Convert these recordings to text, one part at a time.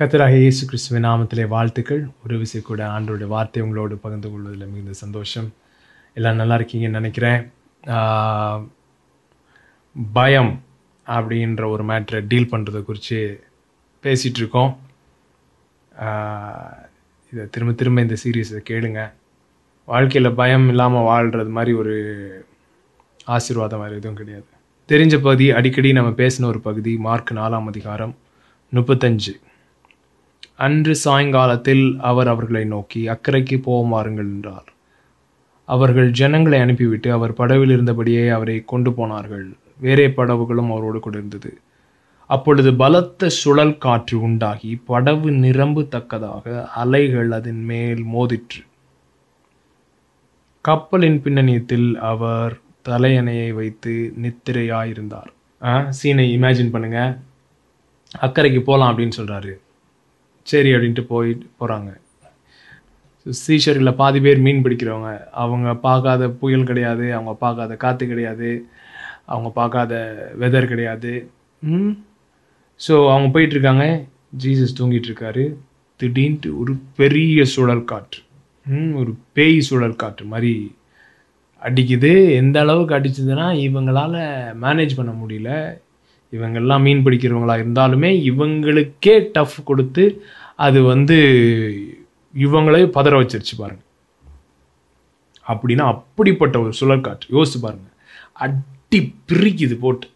கத்தராக இயேசு கிறிஸ்துவின் நாமத்திலே வாழ்த்துக்கள். ஒரு விசை கூட ஆண்டோடைய வார்த்தை உங்களோடு பகிர்ந்து கொள்வதில் மிகுந்த சந்தோஷம். எல்லாம் நல்லா இருக்கீங்கன்னு நினைக்கிறேன். பயம் அப்படின்ற ஒரு மேட்ரை டீல் பண்ணுறதை குறித்து பேசிகிட்ருக்கோம் இதை திரும்ப திரும்ப இந்த சீரியஸை கேளுங்க. வாழ்க்கையில் பயம் இல்லாமல் வாழ்கிறது மாதிரி ஒரு ஆசீர்வாதம் வேறு எதுவும் கிடையாது. தெரிஞ்ச பகுதி அடிக்கடி நம்ம பேசின ஒரு பகுதி மார்க் நாலாம் அதிகாரம் முப்பத்தஞ்சு. அன்று சாயங்காலத்தில் அவர் அவர்களை நோக்கி அக்கறைக்கு போவோம் வாருங்கள் என்றார். அவர்கள் ஜனங்களை அனுப்பிவிட்டு அவர் படவில் இருந்தபடியே அவரை கொண்டு போனார்கள். வேறே படவுகளும் அவரோடு கூட இருந்தது. அப்பொழுது பலத்த சுழல் காற்று உண்டாகி படவு நிரம்பத்தக்கதாக அலைகள் அதன் மேல் மோதிற்று. கப்பலின் பின்னணியத்தில் அவர் தலையணையை வைத்து நித்திரையாயிருந்தார். ஆ சீனை இமேஜின் பண்ணுங்க. அக்கறைக்கு போகலாம் அப்படின்னு சொல்கிறாரு சரி அப்படின்ட்டு போய் போகிறாங்க சீஷர்களில் பாதி பேர் மீன் பிடிக்கிறவங்க. அவங்க பார்க்காத புயல் கிடையாது அவங்க பார்க்காத காற்று கிடையாது அவங்க பார்க்காத வெதர் கிடையாது. ஸோ அவங்க போயிட்டுருக்காங்க. ஜீசஸ் தூங்கிட்டு இருக்காரு திடீர்னு ஒரு பெரிய சுழல் காற்று. ம், ஒரு பேய் சுழல் காற்று மாதிரி அடிக்குது. எந்த அளவுக்கு அடிச்சதுன்னா இவங்களால் மேனேஜ் பண்ண முடியல. இவங்கெல்லாம் மீன் பிடிக்கிறவங்களா இருந்தாலுமே இவங்களுக்கே டஃப் கொடுத்து அது வந்து இவங்களே பதற வச்சிருச்சு பாருங்க. அப்படின்னா அப்படிப்பட்ட ஒரு சுழற்காற்று யோசிச்சு பாருங்க. அடி பிரிக்குது போட்டு.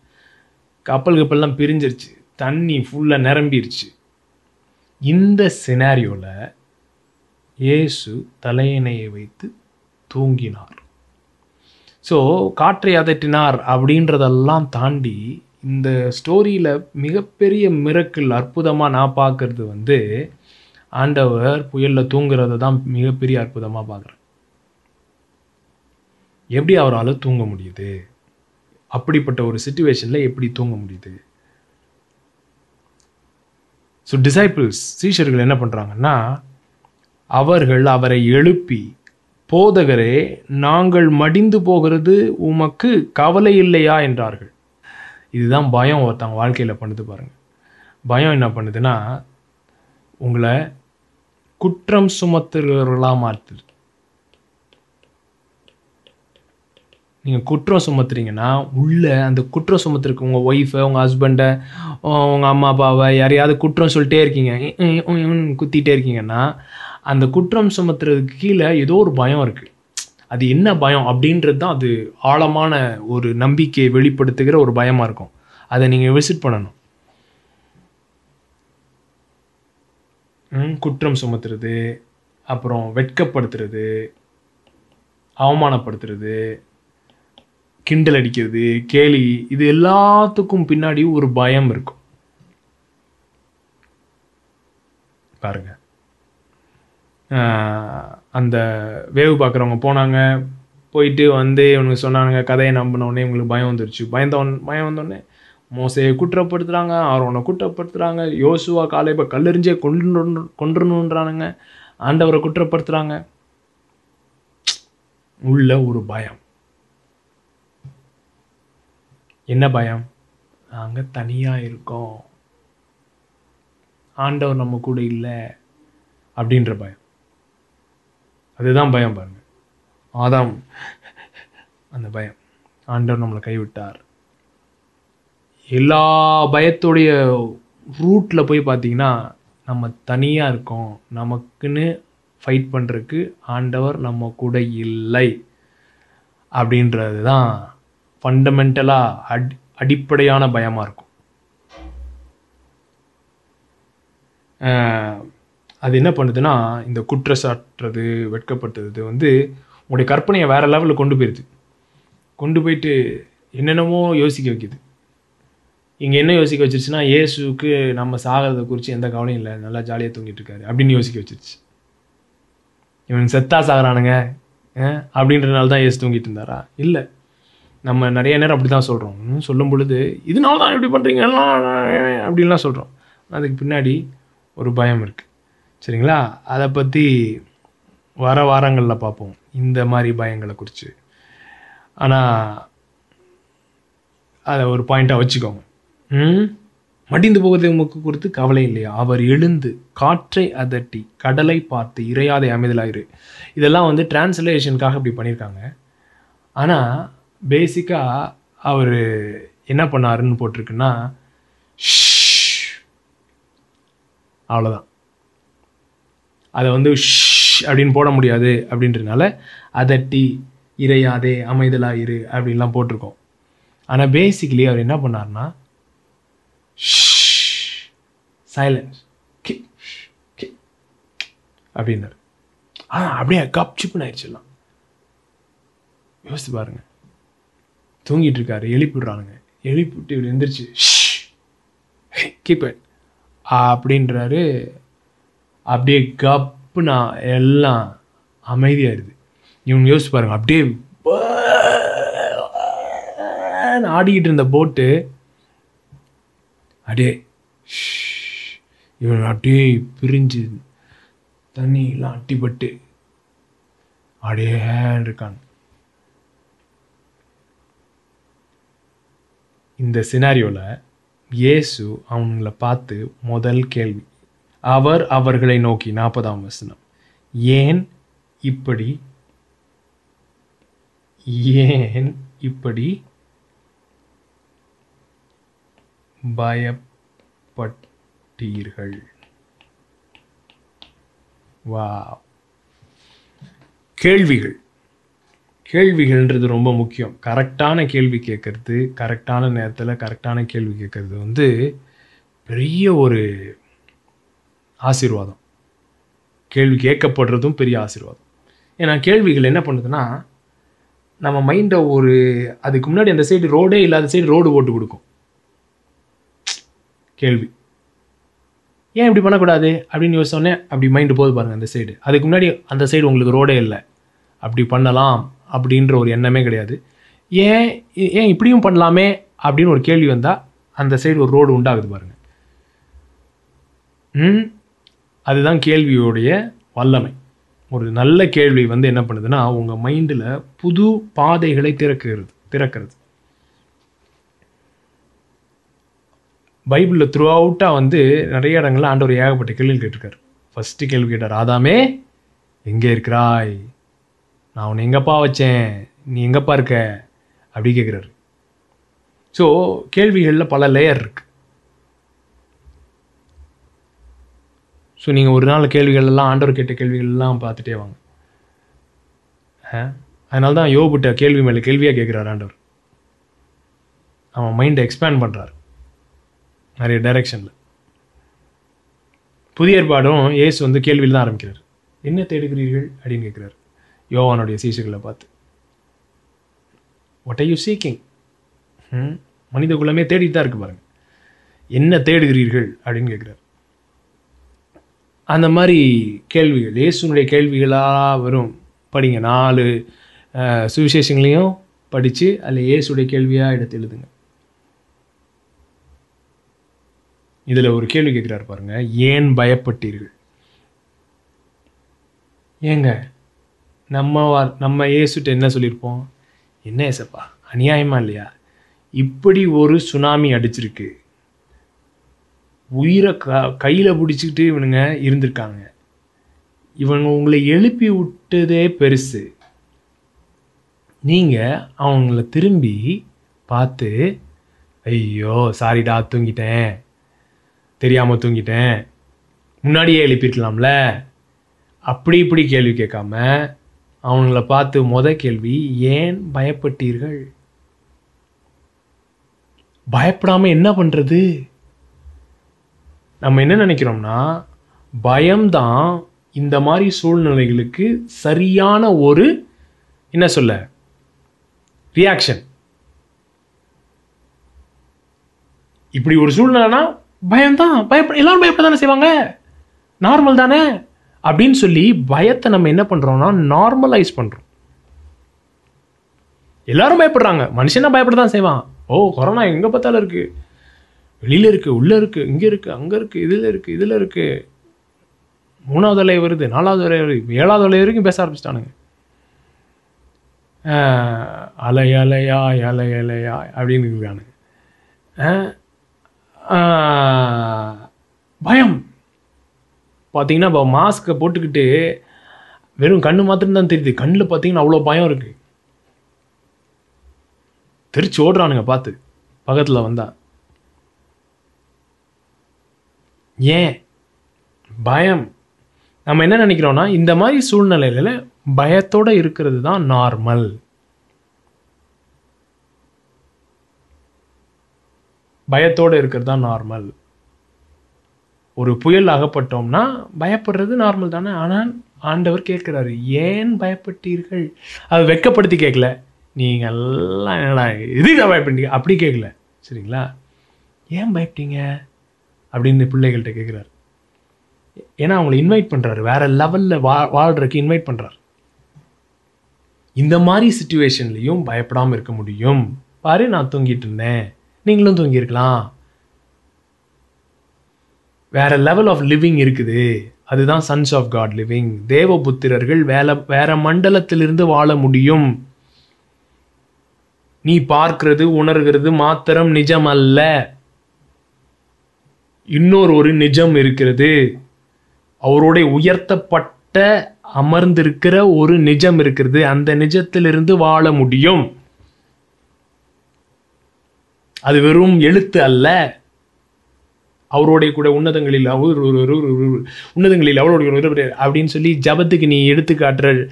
கப்பல் கப்பல்லாம் பிரிஞ்சிருச்சு. தண்ணி ஃபுல்லாக நிரம்பிருச்சு. இந்த சினாரியோவில் இயேசு தலையணையை வைத்து தூங்கினார். ஸோ காற்றை அதட்டினார் அப்படின்றதெல்லாம் தாண்டி இந்த ஸ்டோரியில் மிகப்பெரிய மிரக்கிள் அற்புதமாக நான் பார்க்கறது வந்து ஆண்டவர் புயலில் தூங்குறத தான் மிகப்பெரிய அற்புதமாக பார்க்குறேன் எப்படி அவரால் தூங்க முடியுது? அப்படிப்பட்ட ஒரு சுச்சுவேஷனில் எப்படி தூங்க முடியுது? ஸோ டிசைபிள்ஸ் சீஷர்கள் என்ன பண்ணுறாங்கன்னா அவர்கள் அவரை எழுப்பி போதகரே நாங்கள் மடிந்து போகிறது உமக்கு கவலை இல்லையா? என்றார்கள். இதுதான் பயம் ஒருத்தவங்க வாழ்க்கையில் பண்ணுது பாருங்கள் பயம் என்ன பண்ணுதுன்னா உங்களை குற்றம் சுமத்துகிறவர்களாக மாற்றுது. நீங்கள் குற்றம் சுமத்துறீங்கன்னா உள்ளே அந்த குற்றம் சுமத்துருக்கு உங்கள் ஒய்ஃபை உங்கள் ஹஸ்பண்டை உங்கள் அம்மா அப்பாவை யாரையாவது குற்றம் சொல்லிட்டே இருக்கீங்க குத்திகிட்டே இருக்கீங்கன்னா அந்த குற்றம் சுமத்துறதுக்கு கீழே ஏதோ ஒரு பயம் இருக்குது அது என்ன பயம் அப்படின்றது தான் அது ஆழமான ஒரு நம்பிக்கையை வெளிப்படுத்துகிற ஒரு பயமாக இருக்கும். அதை நீங்கள் விசிட் பண்ணணும். குற்றம் சுமத்துறது அப்புறம் வெட்கப்படுத்துறது அவமானப்படுத்துறது கிண்டல் அடிக்கிறது கேலி இது எல்லாத்துக்கும் பின்னாடி ஒரு பயம் இருக்கும். பாருங்கள் அந்த வேவு பார்க்குறவங்க போனாங்க போயிட்டு வந்து இவனுக்கு சொன்னானுங்க கதையை நம்பினோடனே இவங்களுக்கு பயம் வந்துருச்சு. பயந்தவன் பயம் வந்தோடனே மோசையை குற்றப்படுத்துகிறாங்க அவனை குற்றப்படுத்துகிறாங்க யோசுவா காலைப்ப கல்லெறிஞ்சே கொண்டு கொண்டுணுன்றானுங்க ஆண்டவரை குற்றப்படுத்துகிறாங்க உள்ள ஒரு பயம். என்ன பயம்? நாங்கள் தனியாக இருக்கோம். ஆண்டவர் நம்ம கூட இல்லை. அப்படின்ற பயம். அதுதான் பயம் பாருங்க. ஆதாம் அந்த பயம். ஆண்டவர் நம்மளை கைவிட்டார். எல்லா பயத்துடைய ரூட்டில் போய் பார்த்தீங்கன்னா நம்ம தனியாக இருக்கோம். நமக்குன்னு ஃபைட் பண்ணுறதுக்கு ஆண்டவர் நம்ம கூட இல்லை. அப்படின்றது தான் ஃபண்டமெண்டலாக அடி அடிப்படையான பயமாக இருக்கும். அது என்ன பண்ணுதுன்னா இந்த குற்றச்சாட்டுறது வெட்கப்பட்டது வந்து உங்களுடைய கற்பனையை வேறு லெவலில் கொண்டு போயிடுது கொண்டு போயிட்டு என்னென்னமோ யோசிக்க வைக்குது. இங்கே என்ன யோசிக்க வச்சிருச்சுன்னா ஏசுக்கு நம்ம சாகிறத குறித்து எந்த கவலையும் இல்லை நல்லா ஜாலியாக தூங்கிட்டு இருக்காரு அப்படின்னு யோசிக்க வச்சிருச்சு. இவன் செத்தா சாகிறானுங்க அப்படின்றனால தான் ஏசு தூங்கிட்டு இருந்தாரா? இல்லை. நம்ம நிறைய நேரம் அப்படி தான் சொல்கிறோம் சொல்லும் பொழுது இதனால தான் இப்படி பண்ணுறீங்க அப்படின்லாம் சொல்கிறோம் அதுக்கு பின்னாடி ஒரு பயம் இருக்குது சரிங்களா? அதை பற்றி வர வாரங்களில் பார்ப்போம் இந்த மாதிரி பயங்களை குறித்து ஆனால் அதை ஒரு பாயிண்ட்டாக வச்சுக்கோங்க. ம்? மடிந்து போவதை உமக்கு குறித்து கவலை இல்லையா? அவர் எழுந்து காற்றை அதட்டி கடலை பார்த்து இறையாதை அமைதலாயிரு. இதெல்லாம் வந்து டிரான்ஸ்லேஷனுக்காக இப்படி பண்ணியிருக்காங்க ஆனால் பேசிக்காக அவர் என்ன பண்ணாருன்னு போட்டிருக்குன்னா அவ்வளோதான் அதை வந்து ஷ் அப்படின்னு போட முடியாது அப்படின்றதுனால அதட்டி இறையாதே அமைதலாயிரு அப்படின்லாம் போட்டிருக்கோம். ஆனால் பேசிக்கலி அவர் என்ன பண்ணார்னா சைலன்ஸ் அப்படின்னாரு. ஆ அப்படியே கப் சிப்புன்னு ஆயிடுச்சுலாம் யோசித்து பாருங்க. தூங்கிட்டு இருக்காரு எழுப்பிடுறானுங்க எழுப்பிவிட்டு இப்படி எந்திரிச்சு கீப் இட் அப்படின்றாரு அப்படியே கப்புனா எல்லாம் அமைதியாயிருது இவங்க யோசிச்சு பாருங்க அப்படியே ஆடிக்கிட்டு இருந்த போட்டு அப்படியே இவன் அப்படியே பிரிஞ்சு தண்ணியெல்லாம் அட்டிப்பட்டு அப்படியே இருக்கான். இந்த சினாரியோவில் இயேசு அவங்கள பார்த்து முதல் கேள்வி அவர் அவர்களை நோக்கி நாற்பதாம் வசனம். ஏன் இப்படி ஏன் இப்படி பயப்பட்டீர்கள்? வா கேள்விகள். கேள்விகள்ன்றது ரொம்ப முக்கியம். கரெக்டான கேள்வி கேட்கறது கரெக்டான நேரத்தில் கரெக்டான கேள்வி கேட்கறது வந்து பெரிய ஒரு ஆசீர்வாதம். கேள்வி கேட்கப்படுறதும் பெரிய ஆசீர்வாதம். ஏன்னா கேள்விகள் என்ன பண்ணுதுன்னா நம்ம மைண்டை ஒரு அதுக்கு முன்னாடி அந்த சைடு ரோடே இல்லாத சைடு ரோடு ஓட்டு கொடுக்கும். கேள்வி. ஏன் இப்படி பண்ணக்கூடாது? அப்படின்னு யோசிச்சோடனே அப்படி மைண்டு போது பாருங்கள் அந்த சைடு அதுக்கு முன்னாடி அந்த சைடு உங்களுக்கு ரோடே இல்லை. அப்படி பண்ணலாம் அப்படின்ற ஒரு எண்ணமே கிடையாது. ஏன் ஏன் இப்படியும் பண்ணலாமே அப்படின்னு ஒரு கேள்வி வந்தால் அந்த சைடு ஒரு ரோடு உண்டாகுது பாருங்கள் ம்? அதுதான் கேள்வியோடைய வல்லமை. ஒரு நல்ல கேள்வி வந்து என்ன பண்ணுதுன்னா உங்கள் மைண்டில் புது பாதைகளை திறக்கிறது திறக்கிறது. பைபிளில் த்ரூ அவுட்டாக வந்து நிறைய இடங்கள்ல ஆண்டவர் ஏகப்பட்ட கேள்வி கேட்டிருக்காரு. ஃபஸ்ட்டு கேள்வி கேட்டார் ஆதாமே எங்கே இருக்கிறாய்? நான் உன்னை எங்கப்பா வச்சேன்? நீ எங்கப்பா இருக்க? அப்படி கேட்குறாரு. ஸோ கேள்விகளில் பல லேயர் இருக்குது ஸோ நீங்கள் ஒரு நாள் கேள்விகள் எல்லாம் ஆண்டவர் கேட்ட கேள்விகள்லாம் பார்த்துட்டே வாங்க. அதனால தான் யோபுட்ட கேள்வி மேலே கேள்வியாக கேட்குறாரு ஆண்டவர். அவன் மைண்டை எக்ஸ்பேண்ட் பண்ணுறாரு நிறைய டைரெக்ஷனில் புதிய ஏற்பாடும் ஏசு வந்து கேள்வியில் தான் ஆரம்பிக்கிறார். என்ன தேடுகிறீர்கள்? அப்படின்னு கேட்குறாரு யோவானுடைய சீசுகளை பார்த்து. வாட் ஆர் யூ சீக்கிங் மனித குலமே தேடிட்டு தான் இருக்கு பாருங்க. என்ன தேடுகிறீர்கள்? அப்படின்னு கேட்குறாரு அந்த மாதிரி கேள்விகள் இயேசுனுடைய கேள்விகளாக வரும். படிங்க நாலு சுவிசேஷங்களையும் படித்து அதில் இயேசுடைய கேள்வியாக எடுத்து எழுதுங்க. இதில் ஒரு கேள்வி கேட்குறாரு பாருங்க ஏன் பயப்பட்டீர்கள்? ஏங்க நம்ம வா- நம்ம இயேசுட்ட என்ன சொல்லியிருப்போம்? என்ன ஏசப்பா அநியாயமா இல்லையா? இப்படி ஒரு சுனாமி அடிச்சிருக்கு. உயிரை க கையில் பிடிச்சிக்கிட்டு இவனுங்க இருந்திருக்காங்க. இவங்க உங்களை எழுப்பி விட்டதே பெருசு. நீங்கள் அவங்கள திரும்பி பார்த்து ஐயோ சாரிடா தூங்கிட்டேன். தெரியாமல் தூங்கிட்டேன். முன்னாடியே எழுப்பிருக்கலாம்ல? அப்படி இப்படி கேள்வி கேட்காம அவங்கள பார்த்து முத கேள்வி ஏன் பயப்பட்டீர்கள்? பயப்படாம என்ன பண்றது? நம்ம என்ன நினைக்கிறோம்னா பயம்தான் இந்த மாதிரி சூழ்நிலைகளுக்கு சரியான ஒரு என்ன சொல்ல ரியாக்ஷன் இப்படி ஒரு சூழ்நிலைனா பயம்தான். பயப்பட எல்லாரும் பயப்பட தானே செய்வாங்க? நார்மல் தானே? அப்படின்னு சொல்லி பயத்தை நம்ம என்ன பண்ணுறோம்னா நார்மலைஸ் பண்ணுறோம் எல்லாரும் பயப்படுறாங்க. மனுஷனா பயப்பட தான் செய்வான்? ஓ கொரோனா எங்கே பார்த்தாலும் இருக்குது வெளியில் இருக்கு உள்ளே இருக்குது இங்கே இருக்குது அங்கே இருக்குது இதில் இருக்குது இதில் இருக்கு. மூணாவது அலை வருது நாலாவது அலை வருது ஏழாவது அலை வரைக்கும் பேச ஆரம்பிச்சிட்டானுங்க. அலை அலையா அலை அலையா அப்படின்னு இருக்கானுங்க. பயம். பார்த்தீங்கன்னா இப்போ மாஸ்க்கை போட்டுக்கிட்டு வெறும் கண்ணு மாத்திரம் தான் தெரியுது. கண்ணில் பார்த்தீங்கன்னா அவ்வளோ பயம் இருக்குது தெரிச்சு ஓடுறானுங்க பார்த்து. பக்கத்தில் வந்தால் ஏன்? பயம். நம்ம என்ன நினைக்கிறோம்னா இந்த மாதிரி சூழ்நிலையில பயத்தோட இருக்கிறது தான் நார்மல் பயத்தோடு இருக்கிறது தான் நார்மல் ஒரு புயல் அகப்பட்டோம்னா பயப்படுறது நார்மல் தானே? ஆனால் ஆண்டவர் கேட்குறாரு ஏன் பயப்பட்டீர்கள்? அது வெட்கப்படுத்தி கேட்கல. நீங்கள் எல்லாம் என்னடா எதுக்கு பயப்பட்டீங்க? அப்படி கேட்கல. சரிங்களா? ஏன் பயப்பட்டீங்க? அப்படின்னு பிள்ளைகள்கிட்ட கேட்குறாரு ஏன்னா அவங்களை இன்வைட் பண்ணுறாரு வேற லெவலில் வா வாழ்கிறதுக்கு இன்வைட் பண்ணுறாரு இந்த மாதிரி சுச்சுவேஷன்லேயும் பயப்படாமல் இருக்க முடியும். பாரு நான் தூங்கிட்டு இருந்தேன். நீங்களும் தூங்கியிருக்கலாம். வேற லெவல் ஆஃப் லிவிங் இருக்குது. அதுதான் சன்ஸ் ஆஃப் காட் லிவிங் தேவபுத்திரர்கள் வேலை வேற மண்டலத்திலிருந்து வாழ முடியும். நீ பார்க்கிறது உணர்கிறது மாத்திரம் நிஜம் அல்ல இன்னொரு ஒரு நிஜம் இருக்கிறது. அவருடைய உயர்த்தப்பட்ட அமர்ந்திருக்கிற ஒரு நிஜம் இருக்கிறது. அந்த நிஜத்திலிருந்து வாழ முடியும். அது வெறும் எழுத்து அல்ல. அவருடைய கூட உன்னதங்களில் அவர் ஒரு- ஒரு- உன்னதங்களில் அவருடைய ஒரு அப்படின்னு சொல்லி ஜபத்துக்கு நீ எடுத்து காட்டுற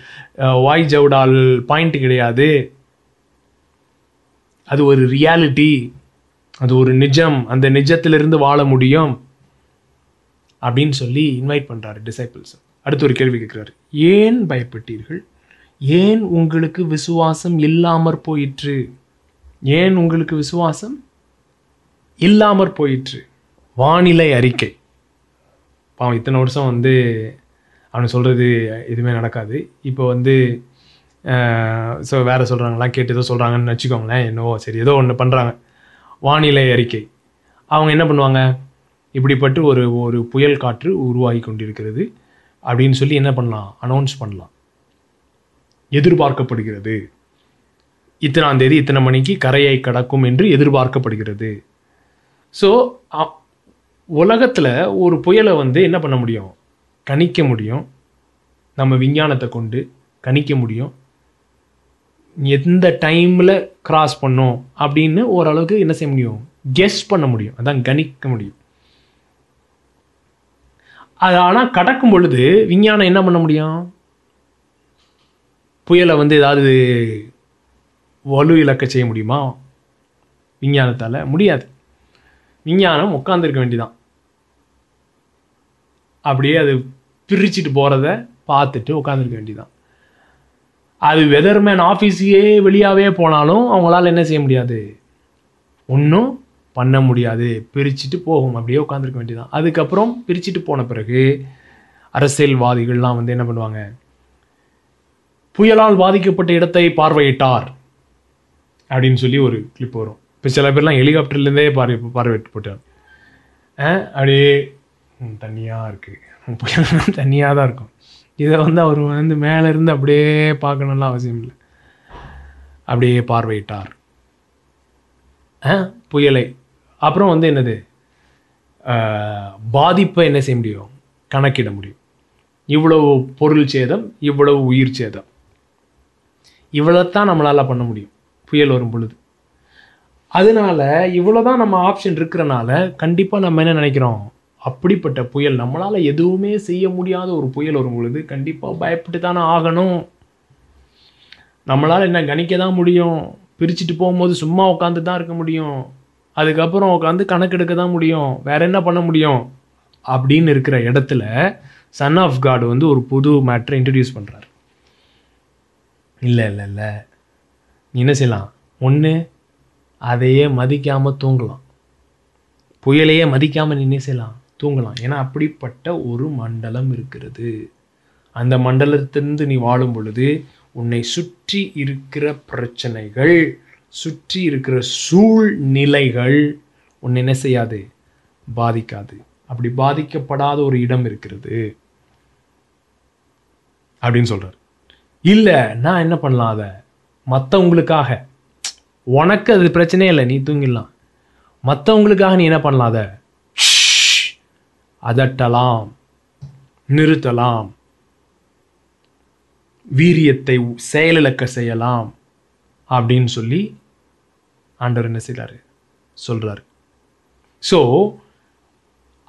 வாய் ஜவுடால் பாயிண்ட் கிடையாது. அது ஒரு ரியாலிட்டி அது ஒரு நிஜம் அந்த நிஜத்திலிருந்து வாழ முடியும் அப்படின்னு சொல்லி இன்வைட் பண்ணுறாரு டிசைபிள்ஸ் அடுத்து ஒரு கேள்வி கேட்குறாரு. ஏன் பயப்பட்டீர்கள்? ஏன் உங்களுக்கு விசுவாசம் இல்லாமற் போயிற்று? ஏன் உங்களுக்கு விசுவாசம் இல்லாமற் போயிற்று? வானிலை அறிக்கை. பாவம் இத்தனை வருஷம் வந்து அவன் சொல்கிறது எதுவுமே நடக்காது. இப்போ வந்து ஸோ வேறு சொல்கிறாங்களாம் கேட்டு ஏதோ சொல்கிறாங்கன்னு வச்சுக்கோங்களேன் என்னவோ சரி ஏதோ ஒன்று பண்ணுறாங்க வானிலை அறிக்கை. அவங்க என்ன பண்ணுவாங்க? இப்படிப்பட்டு ஒரு ஒரு புயல் காற்று உருவாகி கொண்டிருக்கிறது அப்படின்னு சொல்லி என்ன பண்ணலாம்? அனௌன்ஸ் பண்ணலாம். எதிர்பார்க்கப்படுகிறது. இத்தனாம் தேதி இத்தனை மணிக்கு கரையை கடக்கும் என்று எதிர்பார்க்கப்படுகிறது. ஸோ உலகத்தில் ஒரு புயலை வந்து என்ன பண்ண முடியும்? கணிக்க முடியும். நம்ம விஞ்ஞானத்தை கொண்டு கணிக்க முடியும். எந்த டைமில் கிராஸ் பண்ணும் அப்படின்னு ஓரளவுக்கு என்ன செய்ய முடியும்? கெஸ் பண்ண முடியும். அதான் கணிக்க முடியும். அது ஆனால் கடக்கும் பொழுது விஞ்ஞானம் என்ன பண்ண முடியும்? புயலை வந்து ஏதாவது வலு இழக்க செய்ய முடியுமா? விஞ்ஞானத்தால் முடியாது. விஞ்ஞானம் உட்காந்துருக்க வேண்டியதான் அப்படியே அது பிரிச்சுட்டு போகிறத பார்த்துட்டு உட்காந்துருக்க வேண்டிதான் அது வெதர்மேன் ஆஃபீஸையே வெளியாகவே போனாலும் அவங்களால என்ன செய்ய முடியாது? ஒன்றும் பண்ண முடியாது. பிரிச்சுட்டு போகும். அப்படியே உட்காந்துருக்க வேண்டியதான் அதுக்கப்புறம் பிரிச்சுட்டு போன பிறகு அரசியல்வாதிகள்லாம் வந்து என்ன பண்ணுவாங்க? புயலால் பாதிக்கப்பட்ட இடத்தை பார்வையிட்டார் அப்படின்னு சொல்லி ஒரு கிளிப் வரும். இப்போ சில பேர்லாம் ஹெலிகாப்டர்லேருந்தே பார்வை பார்வையிட்டு போட்டார் அப்படியே ம், இருக்குது புயல் தண்ணியாக தான் இருக்கும். இதை வந்து அவர் வந்து மேலே இருந்து அப்படியே பார்க்கணும்லாம் அவசியம் இல்லை. அப்படியே பார்வையிட்டார். புயலை. அப்புறம் வந்து என்னது? பாதிப்பை என்ன செய்ய முடியும்? கணக்கிட முடியும். இவ்வளவு பொருள் சேதம் இவ்வளவு உயிர் சேதம். இவ்வளோத்தான் நம்மளால் பண்ண முடியும். புயல் வரும் பொழுது. அதனால இவ்வளோதான் நம்ம ஆப்ஷன் இருக்கிறனால கண்டிப்பாக நம்ம என்ன நினைக்கிறோம்? அப்படிப்பட்ட புயல் நம்மளால் எதுவுமே செய்ய முடியாத ஒரு புயல் வரும் பொழுது கண்டிப்பாக பயப்பட்டு தானே ஆகணும். நம்மளால் என்ன கணிக்க தான் முடியும். பிரிச்சுட்டு போகும்போது சும்மா உட்காந்து தான் இருக்க முடியும். அதுக்கப்புறம் உட்காந்து கணக்கெடுக்க தான் முடியும். வேற என்ன பண்ண முடியும்? அப்படின்னு இருக்கிற இடத்துல சன் ஆஃப் காட் வந்து ஒரு புது மேட்ரை இன்ட்ரடியூஸ் பண்ணுறாரு இல்லை இல்லை இல்லை. நீ என்ன செய்யலாம்? ஒன்று அதையே மதிக்காமல் தூங்கலாம். புயலையே மதிக்காமல் நீ என்ன செய்யலாம்? தூங்கலாம். ஏன்னா அப்படிப்பட்ட ஒரு மண்டலம் இருக்கிறது. அந்த மண்டலத்திலிருந்து நீ வாழும் பொழுது உன்னை சுற்றி இருக்கிற பிரச்சனைகள் சுற்றி இருக்கிற சூழ்நிலைகள் உன்னை என்ன செய்யாது? பாதிக்காது. அப்படி பாதிக்கப்படாத ஒரு இடம் இருக்கிறது. அப்படின்னு சொல்கிறார் இல்லை நான் என்ன பண்ணலாம் அதை? மற்றவங்களுக்காக உனக்கு அது பிரச்சனையே இல்லை நீ தூங்கிடலாம். மற்றவங்களுக்காக நீ என்ன பண்ணலாம் அதை? அதட்டலாம் நிறுத்தலாம் வீரியத்தை செயலிழக்க செய்யலாம் அப்படின்னு சொல்லி ஆண்டவர் என்ன செய்கிறாரு சொல்கிறாரு ஸோ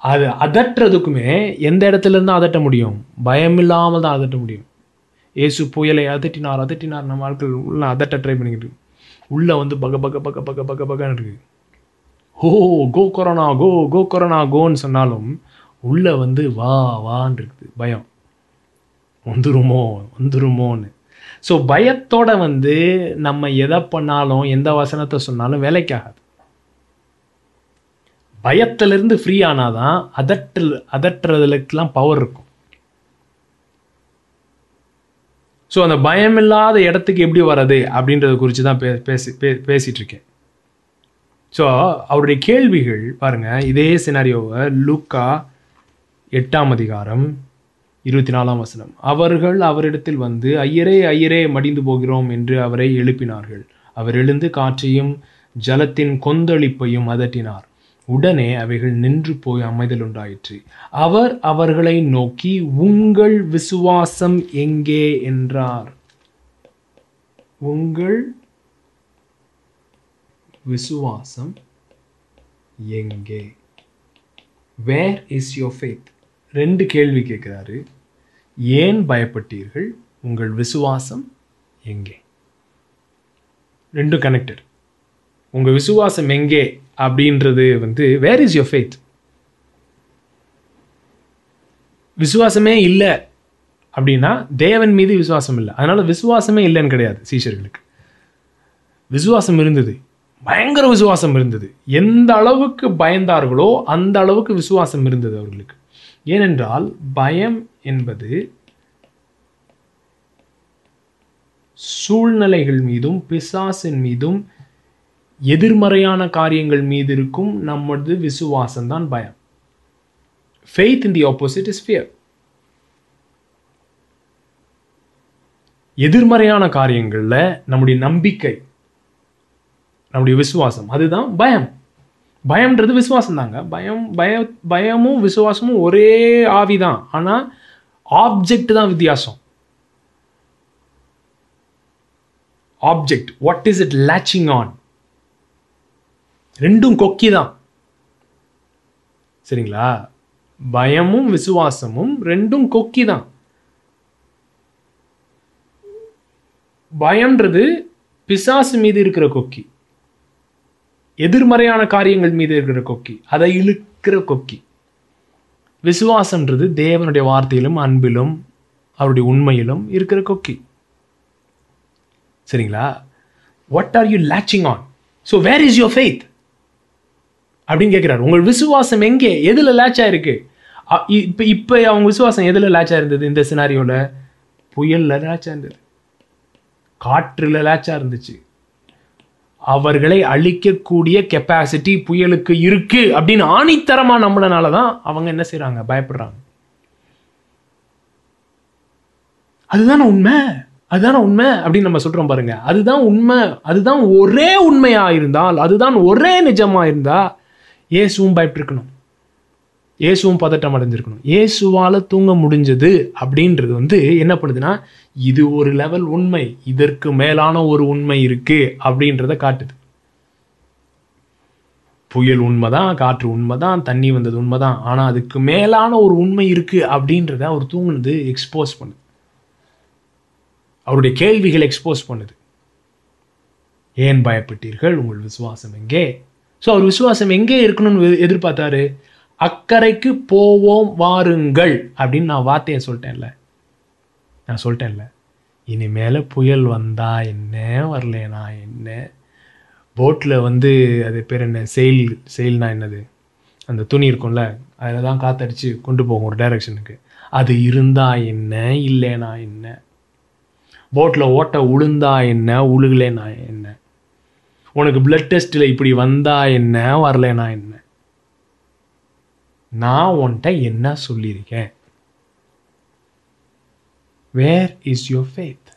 அது அதட்டுறதுக்குமே எந்த இடத்துலருந்து அதட்ட முடியும்? பயம் இல்லாமல் தான் அதட்ட முடியும். இயேசு புயலை அதட்டினார் அதட்டினார். நம்ம ஆட்கள் உள்ள அதட்ட ட்ரை பண்ணிக்கிட்டு உள்ளே வந்து பக பக பக பக பக பகன்னு இருக்குது ஓ கோ கொரோனா கோ கோ கொரோனா கோன்னு சொன்னாலும் உள்ள வந்து வா வான்னு இருக்குது. பயம். வந்துருமோ வந்துருமோன்னு. ஸோ பயத்தோட வந்து நம்ம எதை பண்ணாலும் எந்த வசனத்தை சொன்னாலும் வேலைக்காகாது. பயத்திலிருந்து ஃப்ரீ ஆனாதான் அதட்டல் அதட்டுறதுலக்கெலாம் பவர் இருக்கும். ஸோ அந்த பயம் இல்லாத இடத்துக்கு எப்படி வர்றது அப்படின்றத குறித்து தான் பே பேசி பே பேசிட்டு இருக்கேன் ஸோ அவருடைய கேள்விகள் பாருங்க இதே சினாரியோவை லூக்கா எட்டாம் அதிகாரம் இருபத்தி நாலாம் வசனம். அவர்கள் அவரிடத்தில் வந்து ஐயரே ஐயரே மடிந்து போகிறோம் என்று அவரை எழுப்பினார்கள். அவர் எழுந்து காற்றையும் ஜலத்தின் கொந்தளிப்பையும் அதட்டினார். உடனே அவைகள் நின்று போய் அமைதல் உண்டாயிற்று. அவர் அவர்களை நோக்கி உங்கள் விசுவாசம் எங்கே? என்றார். உங்கள் விசுவாசம் எங்கே? வேர் இஸ் யோர் ஃபேத் ரெண்டு கேள்வி கேட்குறாரு. ஏன் பயப்பட்டீர்கள்? உங்கள் விசுவாசம் எங்கே? ரெண்டும் கனெக்டட் உங்கள் விசுவாசம் எங்கே அப்படின்றது வந்து வேர் இஸ் யோர் ஃபேத் விசுவாசமே இல்லை அப்படின்னா தேவன் மீது விசுவாசம் இல்லை. அதனால் விசுவாசமே இல்லைன்னு கிடையாது சீஷர்களுக்கு. விசுவாசம் இருந்தது. பயங்கர விசுவாசம் இருந்தது. எந்த அளவுக்கு பயந்தார்களோ அந்த அளவுக்கு விசுவாசம் இருந்தது அவர்களுக்கு. ஏனென்றால் பயம் என்பது சூழ்நிலைகள் மீதும் பிசாசின் மீதும் எதிர்மறையான காரியங்கள் மீது இருக்கும் நமது விசுவாசம் தான் பயம். Faith in the opposite is fear எதிர்மறையான காரியங்களில் நம்முடைய நம்பிக்கை நம்முடைய விசுவாசம் அதுதான் பயம். பயம்ன்றது விசுவாசம் தாங்க பயம் பய பயமும் விசுவாசமும் ஒரே ஆவி தான் ஆனால் ஆப்ஜெக்ட் தான் வித்தியாசம். Object what is it latching on ரெண்டும் கொக்கி தான் சரிங்களா? பயமும் விசுவாசமும் ரெண்டும் கொக்கி தான் பயம்ன்றது பிசாசு மீது இருக்கிற கொக்கி. எதிர்மறையான காரியங்கள் மீது இருக்கிற கொக்கி அதை இழுக்கிற கொக்கி. விசுவாசம்ன்றது தேவனுடைய வார்த்தையிலும் அன்பிலும் அவருடைய உண்மையிலும் இருக்கிற கொக்கி. சரிங்களா? What are you latching on so where is your faith அப்படின்னு கேட்குறாரு. உங்கள் விசுவாசம் எங்கே? எதில் லேட்ச் ஆயிருக்கு? இப்போ இப்போ அவங்க விசுவாசம் எதில் லேட்ச் ஆயிருந்தது இந்த சினாரியோவில் புயலில் லேட்ச் ஆயிருந்தது. காற்றில் லேட்சாக இருந்துச்சு அவர்களை அழிக்கக்கூடிய கெப்பாசிட்டி புயலுக்கு இருக்கு அப்படின்னு ஆணித்தரமா நம்மளனால தான் அவங்க என்ன செய்யறாங்க பயப்படுறாங்க. அதுதானே உண்மை? அதுதானே உண்மை அப்படின்னு நம்ம சொல்றோம் பாருங்க. அதுதான் உண்மை. அதுதான் ஒரே உண்மையா இருந்தால் அதுதான் ஒரே நிஜமா இருந்தா ஏசுவும் பயப்பட்டிருக்கணும். இயேசுவும் பதட்டம் அடைஞ்சிருக்கணும். இயேசுவால தூங்க முடிஞ்சது அப்படின்றது வந்து என்ன பண்ணுதுன்னா இது ஒரு லெவல் உண்மை இதற்கு மேலான ஒரு உண்மை இருக்கு அப்படின்றத காட்டுது. புயல் உண்மைதான் காற்று உண்மைதான் தண்ணி வந்தது உண்மைதான் ஆனா அதுக்கு மேலான ஒரு உண்மை இருக்கு அப்படின்றத அவர் தூங்குனது எக்ஸ்போஸ் பண்ணுது. அவருடைய கேள்விகள் எக்ஸ்போஸ் பண்ணுது. ஏன் பயப்பட்டீர்கள்? உங்கள் விசுவாசம் எங்கே? ஸோ அவர் விசுவாசம் எங்கே இருக்கணும்னு எதிர்பார்த்தாரு? அக்கறைக்கு போவோம் வாருங்கள் அப்படின்னு நான் வார்த்தையை சொல்லிட்டேன்ல. நான் சொல்லிட்டேன்ல. இனிமேல் புயல் வந்தா என்ன? வரலனா என்ன? போட்டில் வந்து அது பேர் என்ன? செயில் செயில்னா என்னது? அந்த துணி இருக்கும்ல அதில் தான் காத்தடிச்சு கொண்டு போகும் ஒரு டைரக்ஷனுக்கு அது இருந்தா என்ன? இல்லைனா என்ன? போட்டில் ஓட்ட உளுந்தா என்ன? உழுகலைனா என்ன? உனக்கு பிளட் டெஸ்ட்டில் இப்படி வந்தா என்ன? வரலைனா என்ன? நான் உன்கிட்ட என்ன சொல்லியிருக்கேன்? Where is your faith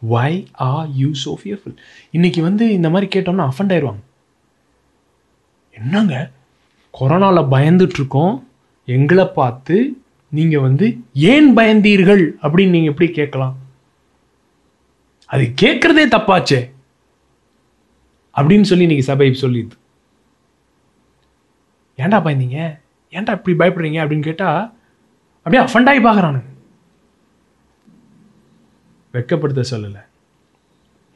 why are you so fearful இன்னைக்கு வந்து இந்த மாதிரி கேட்டோம்னா அஃபண்ட் ஆயிடுவாங்க என்னங்க? கொரோனாவில் பயந்துட்டு இருக்கோம் எங்களை பார்த்து நீங்கள் வந்து ஏன் பயந்தீர்கள்? அப்படின்னு நீங்கள் எப்படி கேட்கலாம்? அது கேட்குறதே தப்பாச்சே. அப்படின்னு சொல்லி இன்னைக்கு சபை சொல்லிது ஏன்டா பயந்தீங்க? ஏன்டா இப்படி பயப்படுறீங்க அப்படின்னு கேட்டால் அப்படியே அஃபண்டாகி பார்க்குறானுங்க. வெக்கப்படுத்த சொல்லலை.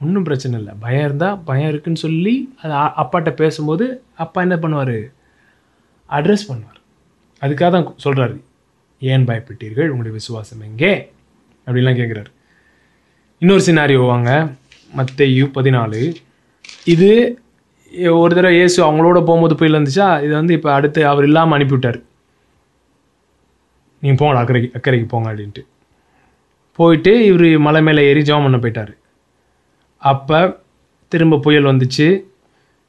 ஒன்றும் பிரச்சனை இல்லை. பயம் இருந்தால் பயம் இருக்குன்னு சொல்லி அது அப்பாட்ட பேசும்போது அப்பா என்ன பண்ணுவார்? அட்ரஸ் பண்ணுவார். அதுக்காக தான் சொல்கிறாரு ஏன் பயப்பட்டீர்கள்? உங்களுடைய விசுவாசம் எங்கே? அப்படின்லாம் கேட்குறாரு இன்னொரு சினாரியோ வாங்க. மத்தேயு பதினாலு. இது ஒரு தடவை இயேசு அவங்களோட போகும்போது புயல் இருந்துச்சா இது வந்து இப்போ அடுத்து அவர் இல்லாமல் அனுப்பிவிட்டார். நீங்கள் போங்க அக்கறைக்கு அக்கறைக்கு போங்க அப்படின்ட்டு. போயிட்டு இவர் மலை மேலே ஏறி ஜெபம் பண்ண போயிட்டார். அப்போ திரும்ப புயல் வந்துச்சு.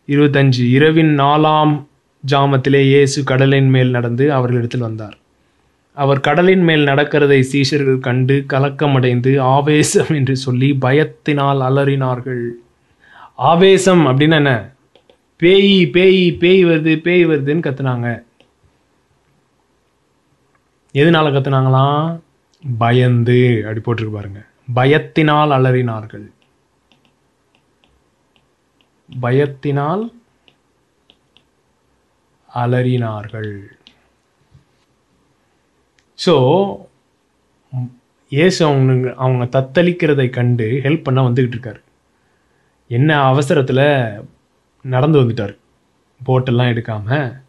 இருபத்தஞ்சு இரவின் நாலாம் ஜாமத்திலே இயேசு கடலின் மேல் நடந்து அவர்களிடத்தில் வந்தார். அவர் கடலின் மேல் நடக்கிறதை சீஷர்கள் கண்டு கலக்கமடைந்து ஆவேசம் என்று சொல்லி பயத்தினால் அலறினார்கள். ஆவேசம் அப்படின்னா என்ன? பேய் பேய் பேய் வருது பேய் வருதுன்னு கத்துனாங்க. எதனால கத்துனாங்களாம்? பயந்து. அப்படி போட்டிருக்கு பாருங்க. பயத்தினால் அலறினார்கள். பயத்தினால் அலறினார்கள். ஸோ இயேசு அவங்க அவங்க தத்தளிக்கிறதை கண்டு ஹெல்ப் பண்ண வந்துக்கிட்டு இருக்காரு. என்ன அவசரத்தில் நடந்து வந்துட்டார். போட்டெல்லாம் எடுக்காமல்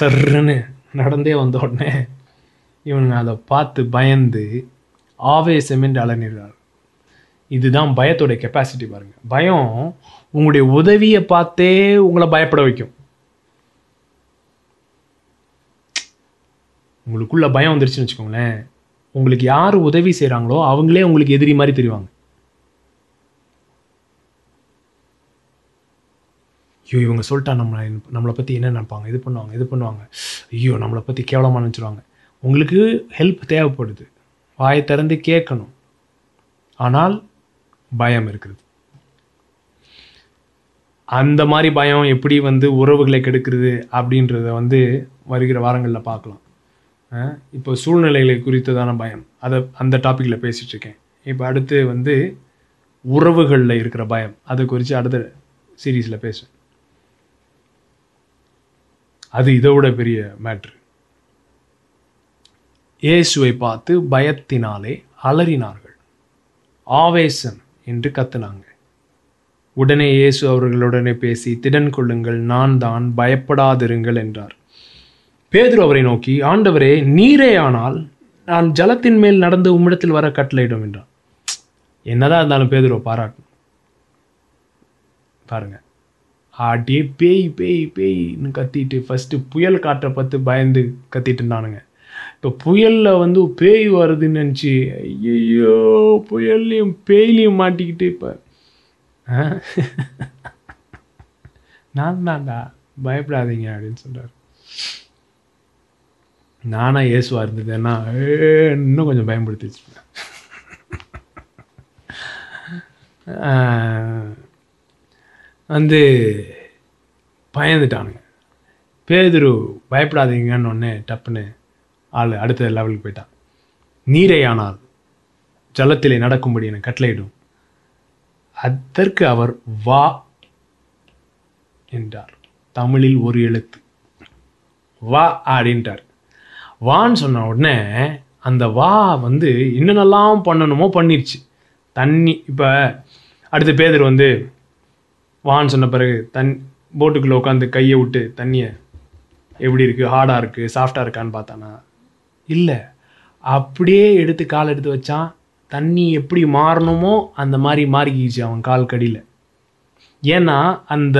சர்ருன்னு நடந்தே வந்த உடனே இவனுங்க அதை பார்த்து பயந்து ஆவேசம் என்று அலறினார் இதுதான் பயத்தோடைய கெப்பாசிட்டி பாருங்கள் பயம் உங்களுடைய உதவியை பார்த்தே உங்களை பயப்பட வைக்கும். உங்களுக்குள்ள பயம் வந்துருச்சுன்னு வச்சுக்கோங்களேன். உங்களுக்கு யார் உதவி செய்கிறாங்களோ அவங்களே உங்களுக்கு எதிரி மாதிரி தெரிவாங்க. ஐயோ இவங்க சொல்லிட்டா நம்மளை நம்மளை பற்றி என்ன நினைப்பாங்க? இது பண்ணுவாங்க இது பண்ணுவாங்க. ஐயோ நம்மளை பற்றி கேவலமாக நினச்சிருவாங்க. உங்களுக்கு ஹெல்ப் தேவைப்படுது. வாயை திறந்து கேட்கணும். ஆனால் பயம் இருக்கிறது. அந்த மாதிரி பயம் எப்படி வந்து உறவுகளை கெடுக்கிறது அப்படின்றத வந்து வருகிற வாரங்களில் பார்க்கலாம். இப்போ சூழ்நிலைகளை குறித்ததான பயம். அதை அந்த டாப்பிக்கில் பேசிகிட்ருக்கேன் இப்போ அடுத்து வந்து உறவுகளில் இருக்கிற பயம். அதை குறித்து அடுத்த சீரீஸில் பேசுவேன். அது இதை விட பெரிய மேட்ரு இயேசுவை பார்த்து பயத்தினாலே அலறினார்கள். ஆவேசம் என்று கத்துனாங்க. உடனே இயேசு அவர்களுடனே பேசி திடன் கொள்ளுங்கள் நான் தான் பயப்படாதிருங்கள் என்றார். பேதுரு அவரை நோக்கி ஆண்டவரே நீரே ஆனால் நான் ஜலத்தின் மேல் நடந்து உம்மிடத்தில் வர கட்டளையிடும் என்றான். என்னதான் இருந்தாலும் பேதுருவை பாராட்டணும் பாருங்கள் அப்படியே பேய் பேய் பேய்னு கத்திட்டு ஃபஸ்ட்டு புயல் காற்றை பார்த்து பயந்து கத்திட்டு இருந்தானுங்க இப்போ புயலில் வந்து பேய் வருதுன்னு நினச்சி ஐயோ புயல்லையும் பேய்லையும் மாட்டிக்கிட்டு இப்போ. நான் தான்டா பயப்படாதீங்க அப்படின்னு சொல்கிறார் நானா இயேசுவா இருந்ததுன்னா ஏ, இன்னும் கொஞ்சம் பயன்படுத்தி வந்து பயந்துட்டானுங்க. பேதுரு பயப்படாதீங்கன்னு ஒன்று டப்புன்னு ஆள் அடுத்த லெவலுக்கு போயிட்டான். நீரை ஆனால் ஜலத்திலே நடக்கும்படி என கட்டளையிடும். அதற்கு அவர் வா என்றார். தமிழில் ஒரு எழுத்து. வா அப்படின்ட்டார். வான்னு சொன்ன உடனே அந்த வா வந்து என்னென்னலாம் பண்ணணுமோ பண்ணிடுச்சு தண்ணி இப்போ அடுத்த பேதர் வந்து வான்னு சொன்ன பிறகு தன் போட்டுக்குள்ளே உட்காந்து கையை விட்டு தண்ணியை எப்படி இருக்குது ஹார்டாக இருக்குது சாஃப்டாக இருக்கான்னு பார்த்தானா? இல்லை. அப்படியே எடுத்து கால் எடுத்து வச்சான். தண்ணி எப்படி மாறணுமோ அந்த மாதிரி மாறிக்கிச்சு அவன் கால் கடியில் ஏன்னா அந்த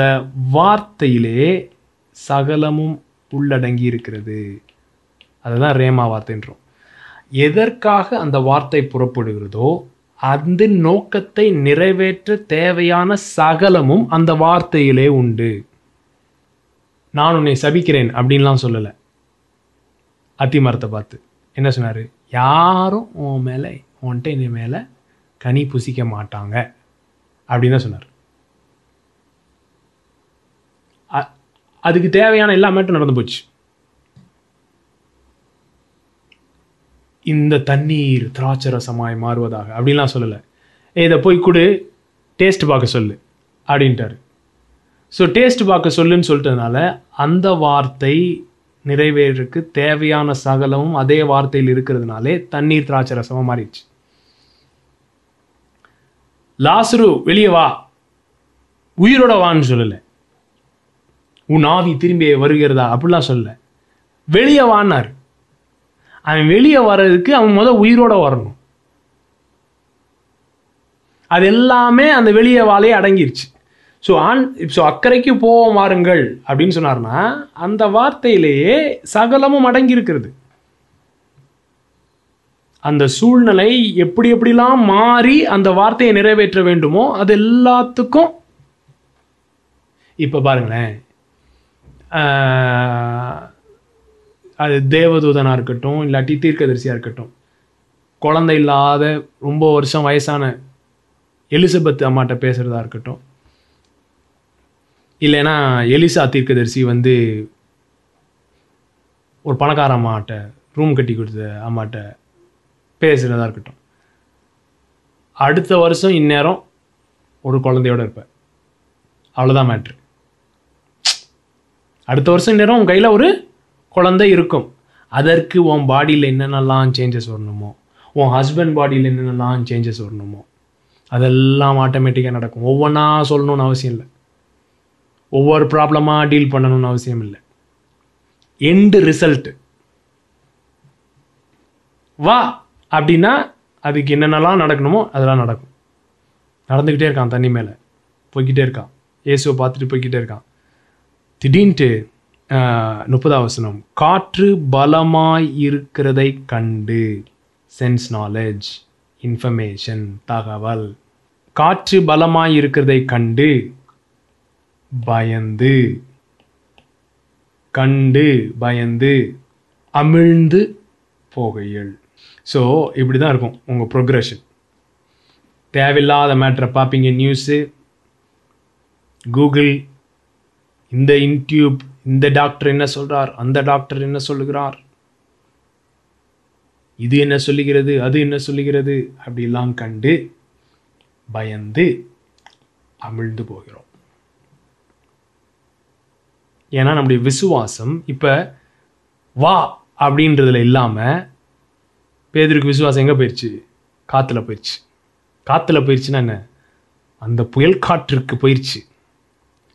வார்த்தையிலே சகலமும் உள்ளடங்கி இருக்கிறது. அதுதான் ரேமா வார்த்தைன்றோம். எதற்காக அந்த வார்த்தை புறப்படுகிறதோ அந்த நோக்கத்தை நிறைவேற்ற தேவையான சகலமும் அந்த வார்த்தையிலே உண்டு. நான் உன்னை சபிக்கிறேன் அப்படின்லாம் சொல்லலை. அத்தி மரத்தை பார்த்து என்ன சொன்னார்? யாரும் உன் மேலே உன்கிட்ட இனி மேலே கனி புசிக்க மாட்டாங்க அப்படின்னு தான் சொன்னார். அ- அதுக்கு தேவையான எல்லா மேட்டும் நடந்து போச்சு. இந்த தண்ணீர் திராட்சரசமாய் மாறுவதாக. அப்படின்லாம் சொல்லலை. இதை போய் கொடு டேஸ்ட் பார்க்க சொல்லு அப்படின்ட்டாரு. ஸோ டேஸ்ட் பார்க்க சொல்லுன்னு சொல்லிட்டதுனால அந்த வார்த்தை நிறைவேறதுக்கு தேவையான சகலமும் அதே வார்த்தையில் இருக்கிறதுனாலே தண்ணீர் திராட்சை ரசமாக மாறிடுச்சு. லாசுரு வெளியே வா. உயிரோட வான்னு சொல்லலை. உன் ஆவி திரும்பி வருகிறதா? அப்படிலாம் சொல்லலை. வெளியே வான்னார். அவன் வெளியே வர்றதுக்கு அவன் முத உயிரோட வரணும். அது எல்லாமே அந்த வெளியே வாழையே அடங்கிருச்சு. ஸோ ஆன் ஸோ அக்கறைக்கு போவோம் வாருங்கள் அப்படின்னு சொன்னார்னா அந்த வார்த்தையிலேயே சகலமும் அடங்கியிருக்கிறது. அந்த சூழ்நிலை எப்படி எப்படிலாம் மாறி அந்த வார்த்தையை நிறைவேற்ற வேண்டுமோ அது எல்லாத்துக்கும். இப்போ பாருங்களேன். அது தேவதூதனாக இருக்கட்டும் இல்லாட்டி தீர்க்கதரிசியாக இருக்கட்டும். குழந்தை இல்லாத ரொம்ப வருஷம் வயசான எலிசபெத் அம்மாட்ட பேசுகிறதா இருக்கட்டும். இல்லைன்னா எலிசா தீர்க்கதரிசி வந்து ஒரு பணக்கார அம்மாட்ட ரூம் கட்டி கொடுத்த அம்மாட்ட பேசுகிறதா இருக்கட்டும். அடுத்த வருஷம் இந்நேரம் ஒரு குழந்தையோட இருப்பேன் அவ்வளோதான் மேட்ரு அடுத்த வருஷம் இந்நேரம் உன் கையில் ஒரு குழந்தை இருக்கும். அதற்கு உன் பாடியில் என்னென்னலாம் சேஞ்சஸ் வரணுமோ உன் ஹஸ்பண்ட் பாடியில் என்னென்னலாம் சேஞ்சஸ் வரணுமோ அதெல்லாம் ஆட்டோமேட்டிக்காக நடக்கும். ஒவ்வொன்றா சொல்லணும்னு அவசியம் இல்லை. ஒவ்வொரு ப்ராப்ளமாக டீல் பண்ணணும்னு அவசியம் இல்லை. எண்டு ரிசல்ட்டு வா அப்படின்னா அதுக்கு என்னென்னலாம் நடக்கணுமோ அதெல்லாம் நடக்கும். நடந்துக்கிட்டே இருக்கான் தண்ணி மேலே. போய்கிட்டே இருக்கான். இயேசுவை பார்த்துட்டு போய்க்கிட்டே இருக்கான். திடீர்னுட்டு முப்பதாம் வசனம். காற்று பலமாய் இருக்கிறதை கண்டு சென்ஸ் நாலேஜ் இன்ஃபர்மேஷன் தகவல். காற்று பலமாய் இருக்கிறதை கண்டு பயந்து. கண்டு பயந்து. அமிழ்ந்து போகையில். ஸோ இப்படி தான் இருக்கும் உங்கள் ப்ரொக்ரெஷன் தேவையில்லாத மேட்ரை பார்ப்பீங்க நியூஸு கூகுள் இந்த இன்டியூப் இந்த டாக்டர் என்ன சொல்றார்? அந்த டாக்டர் என்ன சொல்லுகிறார்? இது என்ன சொல்லுகிறது? அது என்ன சொல்லுகிறது? அப்படிலாம் கண்டு பயந்து அமிழ்ந்து போகிறோம். ஏன்னா நம்முடைய விசுவாசம் இப்போ வா அப்படின்றதுல இல்லாமல் பேதருக்கு விசுவாசம் எங்கே போயிடுச்சு காற்றுல போயிடுச்சு காற்றுல போயிடுச்சுன்னா என்ன? அந்த புயல் காற்றுக்கு போயிடுச்சு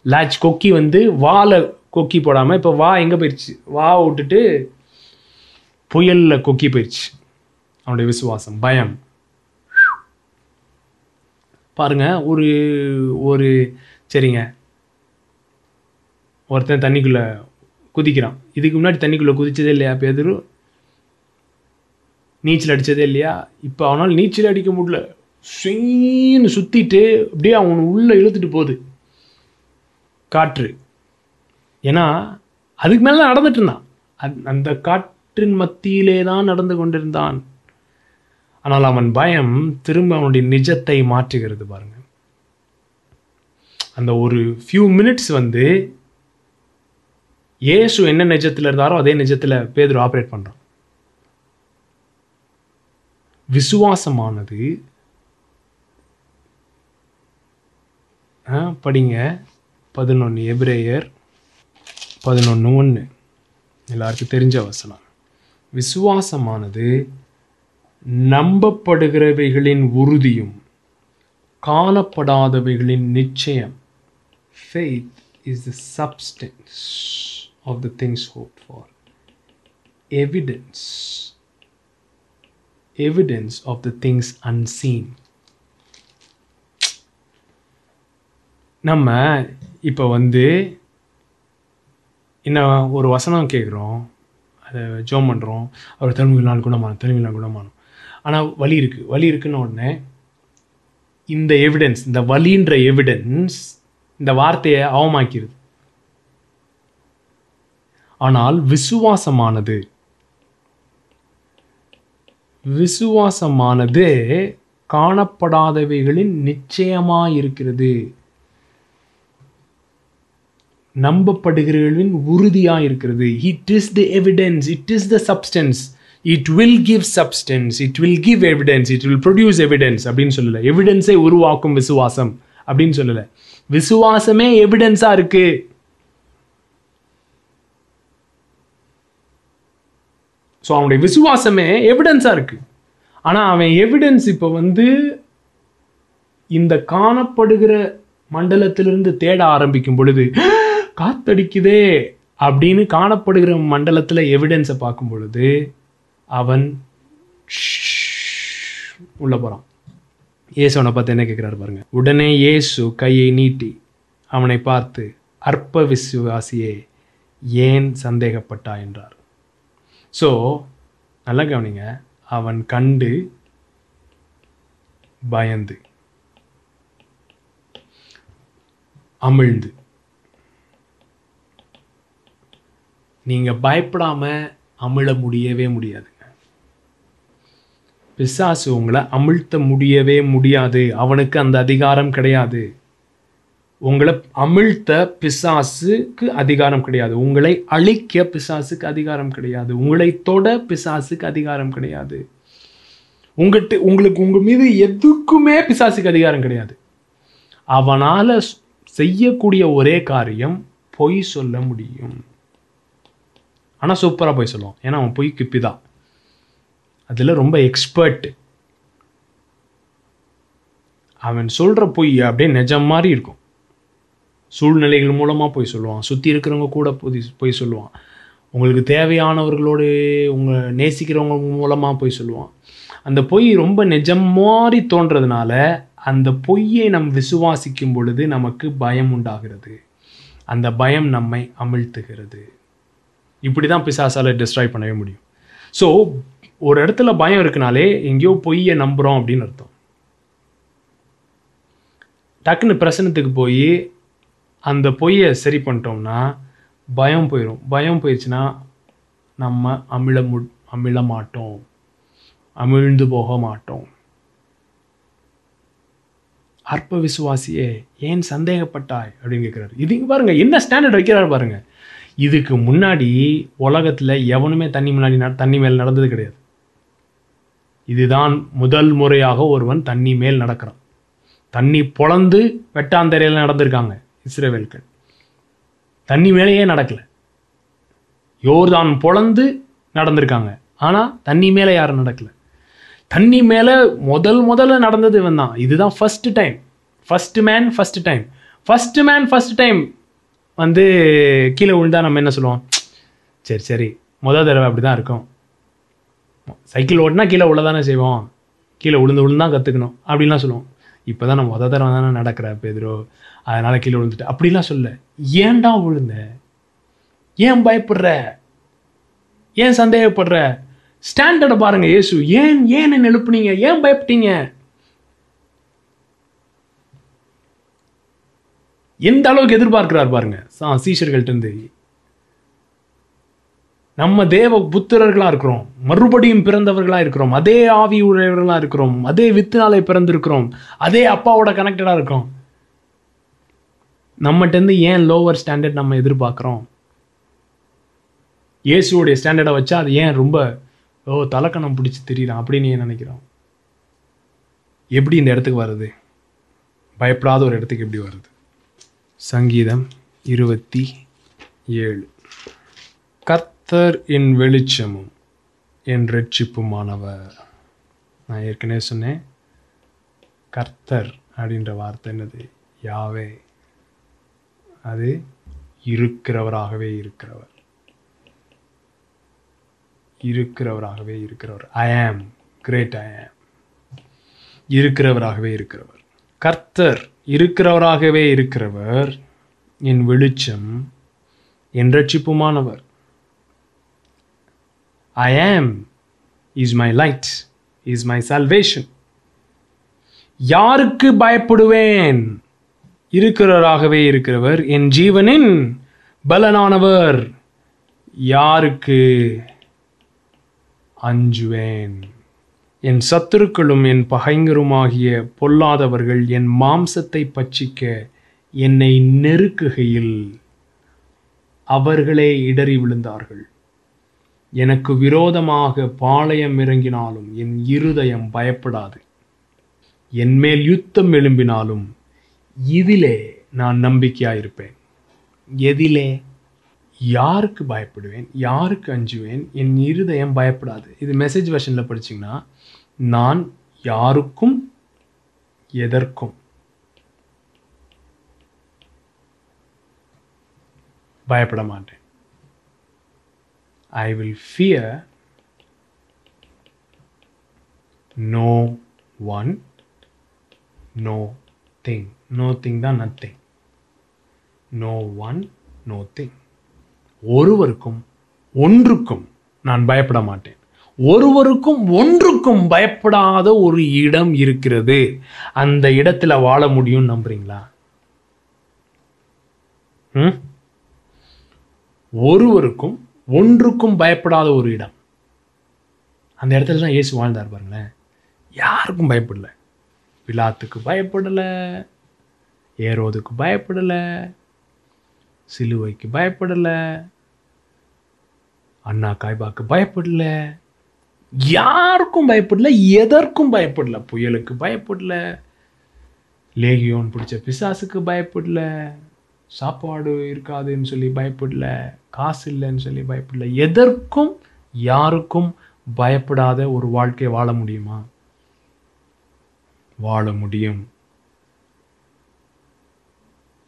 லாச் கொக்கி வந்து வாழை கொக்கி போடாமல் இப்போ வா எங்கே போயிடுச்சு வா விட்டுட்டு புயலில் கொக்கி போயிடுச்சு அவனுடைய விசுவாசம் பயம். பாருங்க ஒரு ஒரு சரிங்க. ஒருத்தன் தண்ணிக்குள்ளே குதிக்கிறான். இதுக்கு முன்னாடி தண்ணிக்குள்ளே குதிச்சதே இல்லையா பேதரு? நீச்சல் அடித்ததே இல்லையா? இப்போ அவனால் நீச்சல் அடிக்க முடியல. சுயின்னு சுற்றிட்டு அப்படியே அவனை உள்ளே இழுத்துட்டு போகுது. காற்று. ஏன்னா அதுக்கு மேலே தான் நடந்துட்டு இருந்தான். அந்- அந்த காற்றின் மத்தியிலே தான் நடந்து கொண்டிருந்தான். ஆனால் அவன் பயம் திரும்ப அவனுடைய நிஜத்தை மாற்றுகிறது பாருங்க. அந்த ஒரு ஃபியூ மினிட்ஸ் வந்து இயேசு என்ன நிஜத்தில் இருந்தாரோ அதே நிஜத்தில் பேதர் ஆப்ரேட் பண்ணுறான் விசுவாசமானது ஆ, படிங்க பதினொன்று எபிரேயர் பதினொன்று ஒன்று எல்லாருக்கும் தெரிஞ்ச வசனம். விசுவாசமானது நம்பப்படுகிறவைகளின் உறுதியும் காணப்படாதவைகளின் நிச்சயம். Faith is the substance of the things hope for evidence evidence of the things unseen நம்ம இப்போ வந்து இன்னும் ஒரு வசனம் கேட்குறோம் அதை ஜோம் பண்ணுறோம் அவர் தெலுங்குலாம் குணமானும் தெலுங்குலாம் குணமானும் ஆனால் வலி இருக்குது வலி இருக்குன்னு உடனே இந்த எவிடன்ஸ் இந்த வலின்ற எவிடன்ஸ் இந்த வார்த்தையை அவமாக்கிடுது ஆனால் விசுவாசமானது. விசுவாசமானது காணப்படாதவைகளின் நிச்சயமாக இருக்கிறது நம்பப்படுகிறவர்களின் உறுதியா இருக்கிறது it is the evidence it is the substance it will give substance it will give evidence it will produce evidence அப்படின்னு சொல்லலை. எவிடென்ஸை உருவாக்கும் விசுவாசம் அப்படின்னு சொல்லல. விசுவாசமே எவிடென்ஸாக இருக்கு. ஸோ அவனுடைய விசுவாசமே எவிடன்ஸா இருக்கு. ஆனா அவன் எவிடன்ஸ் இப்போ வந்து இந்த காணப்படுகிற மண்டலத்திலிருந்து தேட ஆரம்பிக்கும் பொழுது காத்தடிக்குதே அப்படின்னு காணப்படுகிற மண்டலத்தில் எவிடன்ஸை பார்க்கும் பொழுது அவன் உள்ள போகிறான் இயேசு அவனை பார்த்து என்ன கேட்குறாரு பாருங்க. உடனே இயேசு கையை நீட்டி அவனை பார்த்து அற்ப விசுவாசியே ஏன் சந்தேகப்பட்டா? என்றார். ஸோ நல்லா கவனிங்க. அவன் கண்டு பயந்து அமிழ்ந்து நீங்க பயப்படாம அமிழ முடியவே முடியாதுங்க. பிசாசு உங்களை அமிழ்த்த முடியவே முடியாது. அவனுக்கு அந்த அதிகாரம் கிடையாது. உங்களை அமிழ்த்த பிசாசுக்கு அதிகாரம் கிடையாது. உங்களை அழிக்க பிசாசுக்கு அதிகாரம் கிடையாது. உங்களை தொட பிசாசுக்கு அதிகாரம் கிடையாது. உங்கள்கிட்ட உங்களுக்கு உங்க மீது எதுக்குமே பிசாசுக்கு அதிகாரம் கிடையாது. அவனால செய்யக்கூடிய ஒரே காரியம் பொய் சொல்ல முடியும். ஆனால் சூப்பராக பொய் சொல்லுவான். ஏன்னா அவன் பொய் கிப்பிதான் அதில் ரொம்ப எக்ஸ்பர்ட் அவன் சொல்கிற பொய் அப்படியே நிஜம் மாதிரி இருக்கும். சூழ்நிலைகள் மூலமாக போய் சொல்லுவான். சுற்றி இருக்கிறவங்க கூட போய் போய் சொல்லுவான். உங்களுக்கு தேவையானவர்களோடு உங்கள் நேசிக்கிறவங்க மூலமாக போய் சொல்லுவான். அந்த பொய் ரொம்ப நிஜம் மாதிரி தோன்றதுனால அந்த பொய்யை நம் விசுவாசிக்கும் பொழுது நமக்கு பயம் உண்டாகிறது. அந்த பயம் நம்மை அமிழ்த்துகிறது. இப்படி தான் பிசாசால டிஸ்ட்ராய் பண்ணவே முடியும். ஸோ ஒரு இடத்துல பயம் இருக்குனாலே எங்கேயோ பொய்யை நம்புகிறோம் அப்படின்னு அர்த்தம். டக்குன்னு பிரசனத்துக்கு போய் அந்த பொய்யை சரி பண்ணிட்டோம்னா பயம் போயிடும் பயம் போயிடுச்சுன்னா நம்ம அமிழ மு அமிழ மாட்டோம். அமிழ்ந்து போக மாட்டோம். அற்ப விசுவாசியே ஏன் சந்தேகப்பட்டாய் அப்படின்னு கேட்குறாரு இது பாருங்க என்ன ஸ்டாண்டர்ட் வைக்கிறாரு பாருங்க. இதுக்கு முன்னாடி உலகத்துல எவனுமே தண்ணி முன்னாடி நட- தண்ணி மேல் நடந்தது கிடையாது. இதுதான் முதல் முறையாக ஒருவன் தண்ணி மேல் நடக்கிறான். தண்ணி பொழந்து வெட்டாந்தரையில் நடந்திருக்காங்க இஸ்ரேவேல்கள். தண்ணி மேலேயே நடக்கல. யோர்தான் பொழந்து நடந்திருக்காங்க. ஆனால் தண்ணி மேலே யாரும் நடக்கல. தண்ணி மேலே முதல் முதல்ல நடந்தது இவன் தான் இதுதான் first time first man first time first man first time வந்து கீழே விழுந்தா நம்ம என்ன சொல்லுவோம்? சரி சரி. மொதல் தடவை அப்படி தான் இருக்கும். சைக்கிள் ஓட்டினா கீழே உள்ள தானே செய்வோம். கீழே விழுந்து விழுந்து தான் கற்றுக்கணும் அப்படின்லாம் சொல்லுவோம். இப்போ தான் நான் மொதல் தடவை தானே நடக்கிற பேதரோ. அதனால் கீழே விழுந்துட்டு. அப்படிலாம் சொல்ல ஏன்டா விழுந்த? ஏன் பயப்படுற? ஏன் சந்தேகப்படுற? ஸ்டாண்டர்டை பாருங்க இயேசு ஏன் ஏன் என்ன எழுப்புனீங்க ஏன் பயப்பட்டீங்க? எந்த அளவுக்கு எதிர்பார்க்கிறார் பாருங்க. சா- நம்ம தேவ புத்திரர்களாக இருக்கிறோம். மறுபடியும் பிறந்தவர்களாக இருக்கிறோம். அதே ஆவி உடையவர்களாக இருக்கிறோம். அதே வித்தினாலே பிறந்திருக்கிறோம். அதே அப்பாவோட கனெக்டடாக இருக்கிறோம். நம்மகிட்டேருந்து ஏன் லோவர் ஸ்டாண்டர்ட் நம்ம எதிர்பார்க்குறோம்? இயேசுவோடைய ஸ்டாண்டர்டை வச்சா அது ஏன் ரொம்ப ஓ தலக்கணம் பிடிச்சி தெரியுறான் அப்படின்னு ஏன் நினைக்கிறோம்? எப்படி இந்த இடத்துக்கு வருது பயப்படாத ஒரு இடத்துக்கு எப்படி வருது சங்கீதம் இருபத்தி ஏழு. கர்த்தர் என் வெளிச்சமும் என் ரட்சிப்புமானவர். நான் ஏற்கனவே சொன்னேன் கர்த்தர் அப்படின்ற வார்த்தை என்னது? யாவே. அது இருக்கிறவராகவே இருக்கிறவர். இருக்கிறவராகவே இருக்கிறவர். ஐ ஆம் கிரேட் ஐ ஆம் இருக்கிறவராகவே இருக்கிறவர். கர்த்தர் இருக்கிறவராகவே இருக்கிறவர் என் வெளிச்சம் என் ரட்சிப்புமானவர். I am is my light is my salvation யாருக்கு பயப்படுவேன்? இருக்கிறவராகவே இருக்கிறவர் என் ஜீவனின் பலனானவர். யாருக்கு அஞ்சுவேன்? என் சத்துருக்களும் என் பகைஞருமாகிய பொல்லாதவர்கள் என் மாம்சத்தை பச்சிக்க என்னை நெருக்குகையில் அவர்களே இடறி விழுந்தார்கள். எனக்கு விரோதமாக பாளையம் இறங்கினாலும் என் இருதயம் பயப்படாது. என் மேல் யுத்தம் எழும்பினாலும் இதிலே நான் நம்பிக்கையாயிருப்பேன். எதிலே யாருக்கு பயப்படுவேன்? யாருக்கு அஞ்சுவேன்? என் இருதயம் பயப்படாது. இது மெசேஜ் வெர்ஷனில் படிச்சிங்கன்னா நான் யாருக்கும் எதற்கும். பயப்பட மாட்டேன். I will fear no one no thing no thing தான் nothing no one no thing ஒருவருக்கும் ஒன்றுக்கும் நான் பயப்பட மாட்டேன். ஒருவருக்கும் ஒன்றுக்கும் பயப்படாத ஒரு இடம் இருக்கிறது. அந்த இடத்துல வாழ முடியும் நம்புறீங்களா? ஒருவருக்கும் ஒன்றுக்கும் பயப்படாத ஒரு இடம். அந்த இடத்துல தான் இயேசு வாழ்ந்தார் பாருங்களேன். யாருக்கும் பயப்படல. பிலாத்துக்கு பயப்படலை. ஏரோதுக்கு பயப்படலை. சிலுவைக்கு பயப்படலை. அண்ணா காய்பாக்கு பயப்படலை. யாருக்கும் பயப்படல எதற்கும் பயப்படல. புயலுக்கு பயப்படல லேகியோன் பிடிச்ச பிசாசுக்கு பயப்படல சாப்பாடு இருக்காதுன்னு சொல்லி பயப்படல காசு இல்லைன்னு சொல்லி பயப்படல. எதற்கும் யாருக்கும் பயப்படாத ஒரு வாழ்க்கை வாழ முடியுமா? வாழ முடியும்.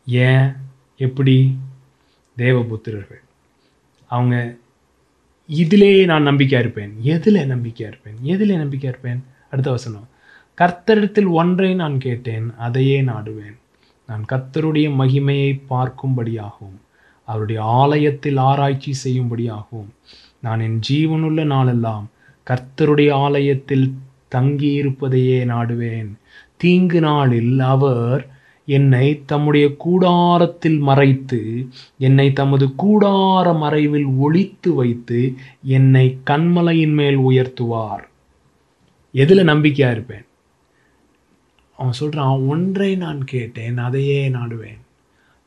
ஏன்? எப்படி? தேவபுத்திரர்கள். அவங்க இதிலேயே நான் நம்பிக்கையாக இருப்பேன். எதில் நம்பிக்கையாக இருப்பேன். எதில் நம்பிக்கையா இருப்பேன்? அடுத்த வசனம். கர்த்தரிடத்தில் ஒன்றை நான் கேட்டேன் அதையே நாடுவேன். நான் கர்த்தருடைய மகிமையை பார்க்கும்படியாகவும் அவருடைய ஆலயத்தில் ஆராய்ச்சி செய்யும்படியாகவும் நான் என் ஜீவனுள்ள நாளெல்லாம் கர்த்தருடைய ஆலயத்தில் தங்கியிருப்பதையே நாடுவேன். தீங்கு நாளில் அவர் என்னை தம்முடைய கூடாரத்தில் மறைத்து என்னை தமது கூடார மறைவில் ஒழித்து வைத்து என்னை கண்மலையின் மேல் உயர்த்துவார். எதில் நம்பிக்கையாக இருப்பேன்? அவன் சொல்கிறான் ஒன்றை நான் கேட்டேன் அதையே நாடுவேன்.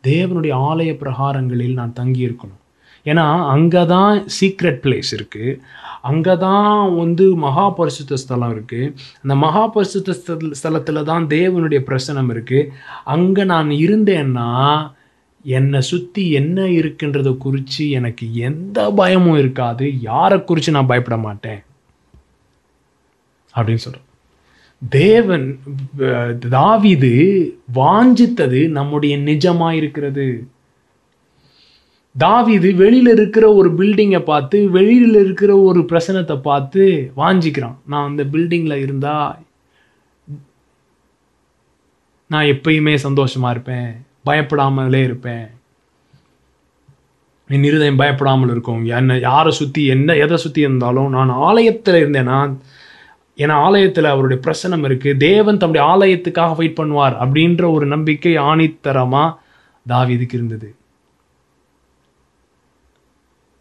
தேவனுடைய ஆலய பிரகாரங்களில் நான் தங்கியிருக்கணும். ஏன்னா அங்கே தான் சீக்ரெட் பிளேஸ் இருக்குது அங்கே தான் வந்து மகா பரிசுத்த ஸ்தலம் இருக்குது அந்த மகா பரிசுத்த ஸ்தல- தான் தேவனுடைய பிரசனம் இருக்குது அங்கே நான் இருந்தேன்னா என்னை சுற்றி என்ன இருக்குன்றதை குறித்து எனக்கு எந்த பயமும் இருக்காது. யாரை குறித்து நான் பயப்பட மாட்டேன். அப்படின்னு சொல்கிறேன் தேவன் தாவிது வாஞ்சித்தது நம்முடைய நிஜமாக இருக்கிறது தாவிது வெளியில் இருக்கிற ஒரு பில்டிங்கை பார்த்து வெளியில் இருக்கிற ஒரு பிரசனத்தை பார்த்து வாஞ்சிக்கிறான். நான் அந்த பில்டிங்கில் இருந்தால் நான் எப்பயுமே சந்தோஷமாக இருப்பேன். பயப்படாமலே இருப்பேன். என் இருதயம் பயப்படாமல் இருக்கும். என்ன யாரை சுற்றி என்ன எதை சுற்றி இருந்தாலும் நான் ஆலயத்தில் இருந்தேன்னா ஏன்னா ஆலயத்தில் அவருடைய பிரசனம் இருக்குது தேவன் தம்முடைய ஆலயத்துக்காக வெயிட் பண்ணுவார் அப்படின்ற ஒரு நம்பிக்கை ஆணித்தரமாக தாவிதுக்கு இருந்தது.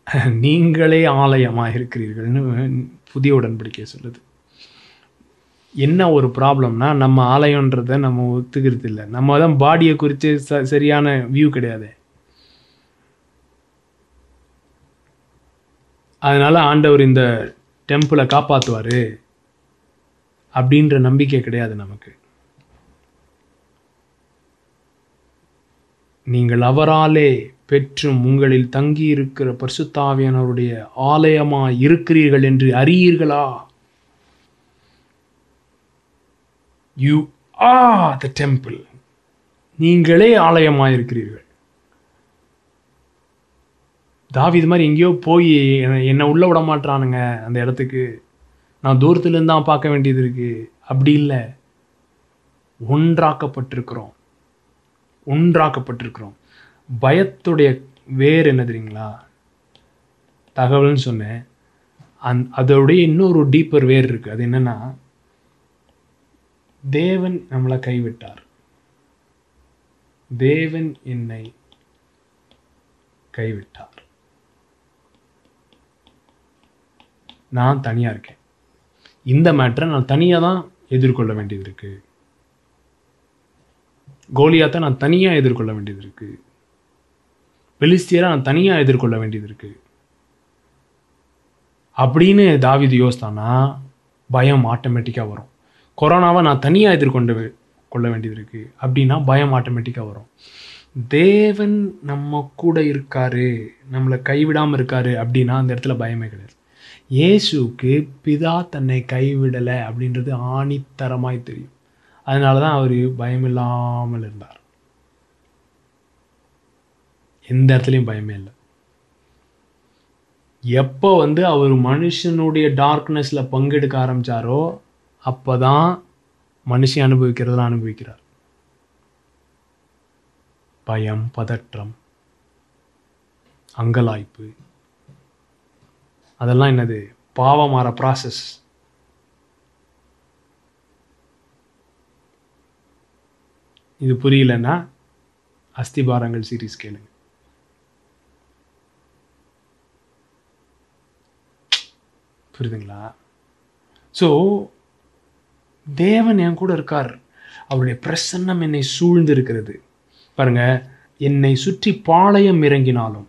நீங்களே ஆலயமா இருக்கிறீர்கள்னு புதிய உடன்படிக்கை சொல்லுது. என்ன ஒரு ப்ராப்ளம்னா நம்ம ஆலயன்றதை நம்ம ஒத்துக்கிறது இல்லை. நம்ம தான் பாடியை குறித்து ச சரியான வியூ கிடையாது. அதனால ஆண்டவர் இந்த டெம்பிளை காப்பாற்றுவார் அப்படின்ற நம்பிக்கை கிடையாது நமக்கு. நீங்கள் அவராலே பெற்றும் உங்களில் தங்கி இருக்கிற பரிசுத்தாவியானவருடைய ஆலயமா இருக்கிறீர்கள் என்று அறியீர்களா? யூ ஆ த டெம்பிள் நீங்களே ஆலயமாக இருக்கிறீர்கள் இது மாதிரி எங்கேயோ போய் என்னை- என்னை விட மாட்றானுங்க அந்த இடத்துக்கு. நான் தூரத்துலேருந்து தான் பார்க்க வேண்டியது இருக்கு. அப்படி இல்லை. ஒன்றாக்கப்பட்டிருக்கிறோம். ஒன்றாக்கப்பட்டிருக்கிறோம். பயத்துடைய வேர் என்ன தெரியுங்களா? தகவல்னு சொன்னேன். அந் அதோடைய இன்னொரு டீப்பர் வேர் இருக்குது அது என்னன்னா தேவன் நம்மளை கைவிட்டார். தேவன் என்னை கைவிட்டார். நான் தனியாக இருக்கேன். இந்த மேட்டரை நான் தனியாக தான் எதிர்கொள்ள வேண்டியது இருக்குது கோலியாத்தை நான் தனியாக எதிர்கொள்ள வேண்டியது இருக்குது பெலிஸ்தியரை நான் தனியாக எதிர்கொள்ள வேண்டியது இருக்கு. அப்படின்னு தாவிது யோசித்தானா பயம் ஆட்டோமேட்டிக்காக வரும். கொரோனாவை நான் தனியாக எதிர்கொண்டு கொள்ள வேண்டியது இருக்கு. அப்படின்னா பயம் ஆட்டோமேட்டிக்காக வரும். தேவன் நம்ம கூட இருக்காரு நம்மளை கைவிடாமல் இருக்காரு அப்படின்னா அந்த இடத்துல பயமே கிடையாது. இயேசுவுக்கு பிதா தன்னை கைவிடலை அப்படின்றது ஆணித்தரமாய் தெரியும். அதனால தான் அவர் பயமில்லாமல் இருந்தார். எந்த இடத்துலையும் பயமே இல்லை. எப்போ வந்து அவர் மனுஷனுடைய டார்க்னஸில் பங்கெடுக்க ஆரம்பிச்சாரோ அப்போ தான் மனுஷன் அனுபவிக்கிறதெல்லாம் அனுபவிக்கிறார். பயம் பதற்றம் அங்கலாய்ப்பு. அதெல்லாம் என்னது? பாவமாற ப்ராசஸ் இது புரியலன்னா அஸ்திபாரங்கள் சீரிஸ் கேளுங்க. புரியுதுங்களா? ஸோ தேவன் என் கூட இருக்கார். அவருடைய பிரசன்னம் என்னை சூழ்ந்து இருக்கிறது பாருங்க என்னை சுற்றி பாளையம் இறங்கினாலும்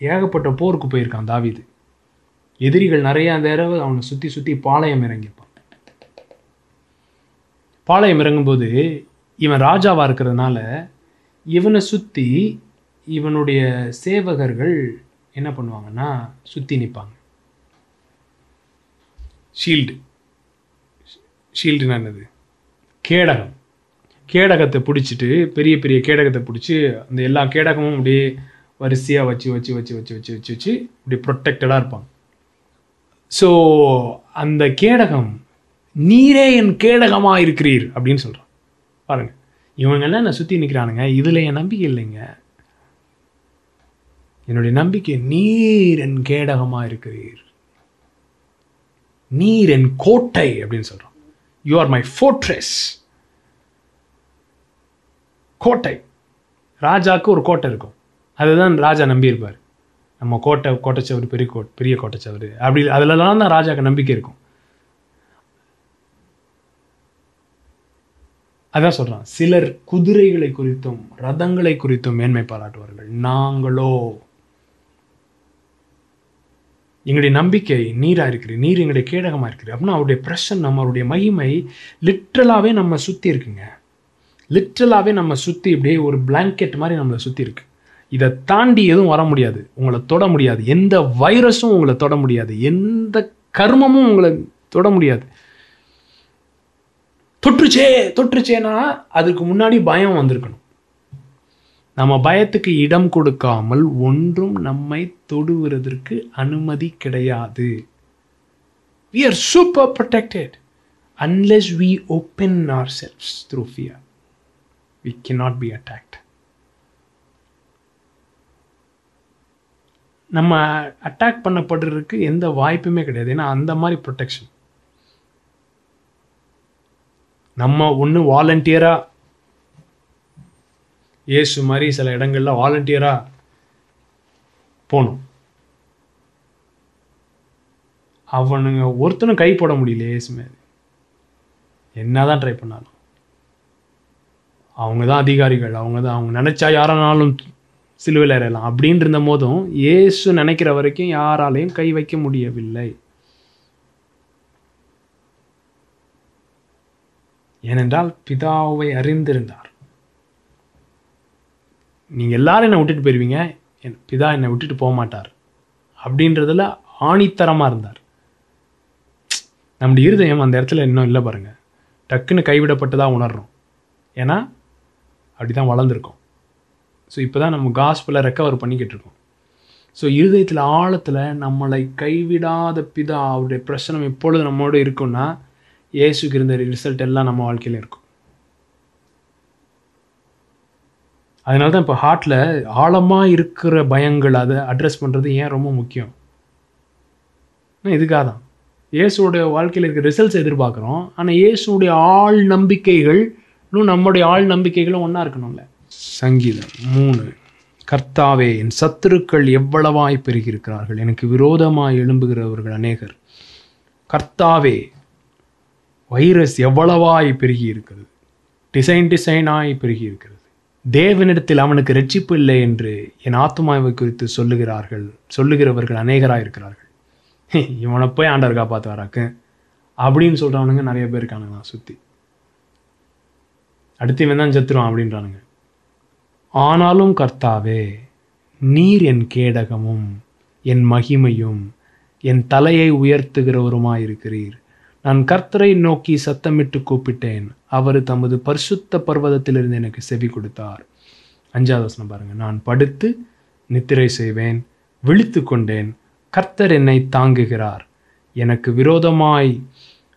ஏகப்பட்ட போருக்கு போயிருக்கான் தாவிது. எதிரிகள் நிறைய தடவை அவனை சுற்றி சுற்றி பாளையம் இறங்கியிருப்பான் பாளையம் இறங்கும்போது இவன் ராஜாவா இருக்கிறதுனால இவனை சுற்றி இவனுடைய சேவகர்கள் என்ன பண்ணுவாங்கன்னா சுற்றி நிற்பாங்க ஷீல்டு ஷீல்டுனா என்னது? கேடகம். கேடகத்தை பிடிச்சிட்டு பெரிய பெரிய கேடகத்தை பிடிச்சி அந்த எல்லா கேடகமும் அப்படியே வரிசையாக வச்சு வச்சு வச்சு வச்சு வச்சு வச்சு வச்சு இப்படி ப்ரொட்டக்டடாக இருப்பாங்க. ஸோ அந்த கேடகம் நீரே என் கேடகமாக இருக்கிறீர் அப்படின்னு சொல்கிறான் பாருங்கள் இவங்கெல்லாம் என்னை சுற்றி நிற்கிறானுங்க இதில் என் நம்பிக்கை இல்லைங்க. என்னுடைய நம்பிக்கை நீர் என் கேடகமாக இருக்கிறீர். நீர் என் கோட்டை அப்படின்னு சொல்றான் யூ ஆர் மை ஃபோர்ட்ரெஸ் கோட்டை. ராஜாக்கு ஒரு கோட்டை இருக்கும். அதுதான் ராஜா நம்பியிருப்பார். நம்ம கோட்டை கோட்டைச்சவர் பெரிய கோட் பெரிய கோட்டைச்சவர். அப்படி அதுலலாம் தான் ராஜாவுக்கு நம்பிக்கை இருக்கும். அதான் சொல்றான். சிலர் குதிரைகளை குறித்தும் ரதங்களை குறித்தும் மேன்மை பாராட்டுவார்கள். நாங்களோ எங்களுடைய நம்பிக்கை நீராக இருக்குது நீர் எங்களுடைய கேடகமாக இருக்குது அப்படின்னா அவருடைய பிரசன் நம்மளுடைய மகிமை லிட்ரலாகவே நம்ம சுற்றி இருக்குங்க. லிட்ரலாகவே நம்ம சுற்றி இப்படியே ஒரு பிளாங்கெட் மாதிரி நம்மளை சுற்றி இருக்கு. இதை தாண்டி எதுவும் வர முடியாது. உங்களை தொட முடியாது. எந்த வைரஸும் உங்களை தொட முடியாது. எந்த கர்மமும் உங்களை தொட முடியாது. தொற்றுச்சே தொற்றுச்சேன்னா அதுக்கு முன்னாடி பயம் வந்திருக்கணும். நம்ம பயத்துக்கு இடம் கொடுக்காமல் ஒன்றும் நம்மை தொடுவதற்கு அனுமதி கிடையாது. We are super protected unless we open our cells through fear we cannot be attacked நம்ம அட்டாக் பண்ணப்படுறதுக்கு எந்த வாய்ப்புமே கிடையாது. ஏன்னா அந்த மாதிரி ப்ரொடெக்ஷன் நம்ம ஒன்று வாலண்டியராக இயேசு மாதிரி சில இடங்கள்ல வாலண்டியராக போகணும். அவனுங்க ஒருத்தனும் கை போட முடியல இயேசு மேலே. என்னதான் ட்ரை பண்ணாலும். அவங்க தான் அதிகாரிகள் அவங்க தான் அவங்க நினைச்சா யாரானாலும் சிலுவையில் ஏறலாம். அப்படின்னு இருந்த போதும் இயேசு நினைக்கிற வரைக்கும் யாராலையும் கை வைக்க முடியவில்லை. ஏனென்றால் பிதாவை அறிந்திருந்தார். நீங்கள் எல்லாரும் என்னை விட்டுட்டு போயிருவீங்க. என் பிதா என்னை விட்டுட்டு போக மாட்டார். அப்படின்றதில் ஆணித்தரமாக இருந்தார். நம்முடைய இருதயம் அந்த இடத்துல இன்னும் இல்லை பாருங்கள் டக்குன்னு கைவிடப்பட்டதாக உணர்றோம். ஏன்னா அப்படி தான் வளர்ந்துருக்கோம். ஸோ இப்போ தான் நம்ம காஸ்பில் ரெக்கவர் பண்ணிக்கிட்டு இருக்கோம். ஸோ இருதயத்தில் ஆழத்தில் நம்மளை கைவிடாத பிதா அவருடைய பிரச்சனை எப்பொழுது நம்மோடு இருக்குன்னா இயேசுக்கு இருந்த ரிசல்ட் எல்லாம் நம்ம வாழ்க்கையில இருக்கும். அதனால தான் இப்போ ஹார்ட்டில் ஆழமாக இருக்கிற பயங்கள் அதை அட்ரஸ் பண்ணுறது ஏன் ரொம்ப முக்கியம்? இதுக்காக தான் இயேசுடைய வாழ்க்கையில் இருக்கிற ரிசல்ட்ஸ் எதிர்பார்க்குறோம். ஆனால் இயேசுடைய ஆள் நம்பிக்கைகள் இன்னும் நம்முடைய ஆள் நம்பிக்கைகளும் ஒன்றா இருக்கணும்ல. சங்கீதம் மூணு. கர்த்தாவே என் சத்துருக்கள் எவ்வளவாய் பெருகியிருக்கிறார்கள். எனக்கு விரோதமாக எழும்புகிறவர்கள் அநேகர். கர்த்தாவே வைரஸ் எவ்வளவாய் பெருகி இருக்கிறது டிசைன் டிசைனாய் பெருகி இருக்கிறது தேவனிடத்தில் அவனுக்கு ரட்சிப்பு இல்லை என்று என் ஆத்மாவை குறித்து சொல்லுகிறார்கள் சொல்லுகிறவர்கள் அநேகராக இருக்கிறார்கள் இவனை போய் ஆண்டவர் காப்பாற்று வராக்கு அப்படின்னு சொல்கிறவனுங்க நிறைய பேர் இருக்கானுங்க சுற்றி அடுத்து இவன் தான் செத்துருவான் அப்படின்றானுங்க. ஆனாலும் கர்த்தாவே நீர் என் கேடகமும் என் மகிமையும் என் தலையை உயர்த்துகிறவருமாயிருக்கிறீர். நான் கர்த்தரை நோக்கி சத்தமிட்டு கூப்பிட்டேன். அவர் தமது பரிசுத்த பர்வதத்திலிருந்து எனக்கு செவி கொடுத்தார். அஞ்சாவது வசனம் பாருங்க. நான் படுத்து நித்திரை செய்வேன் விழித்து கொண்டேன் கர்த்தர் என்னை தாங்குகிறார். எனக்கு விரோதமாய்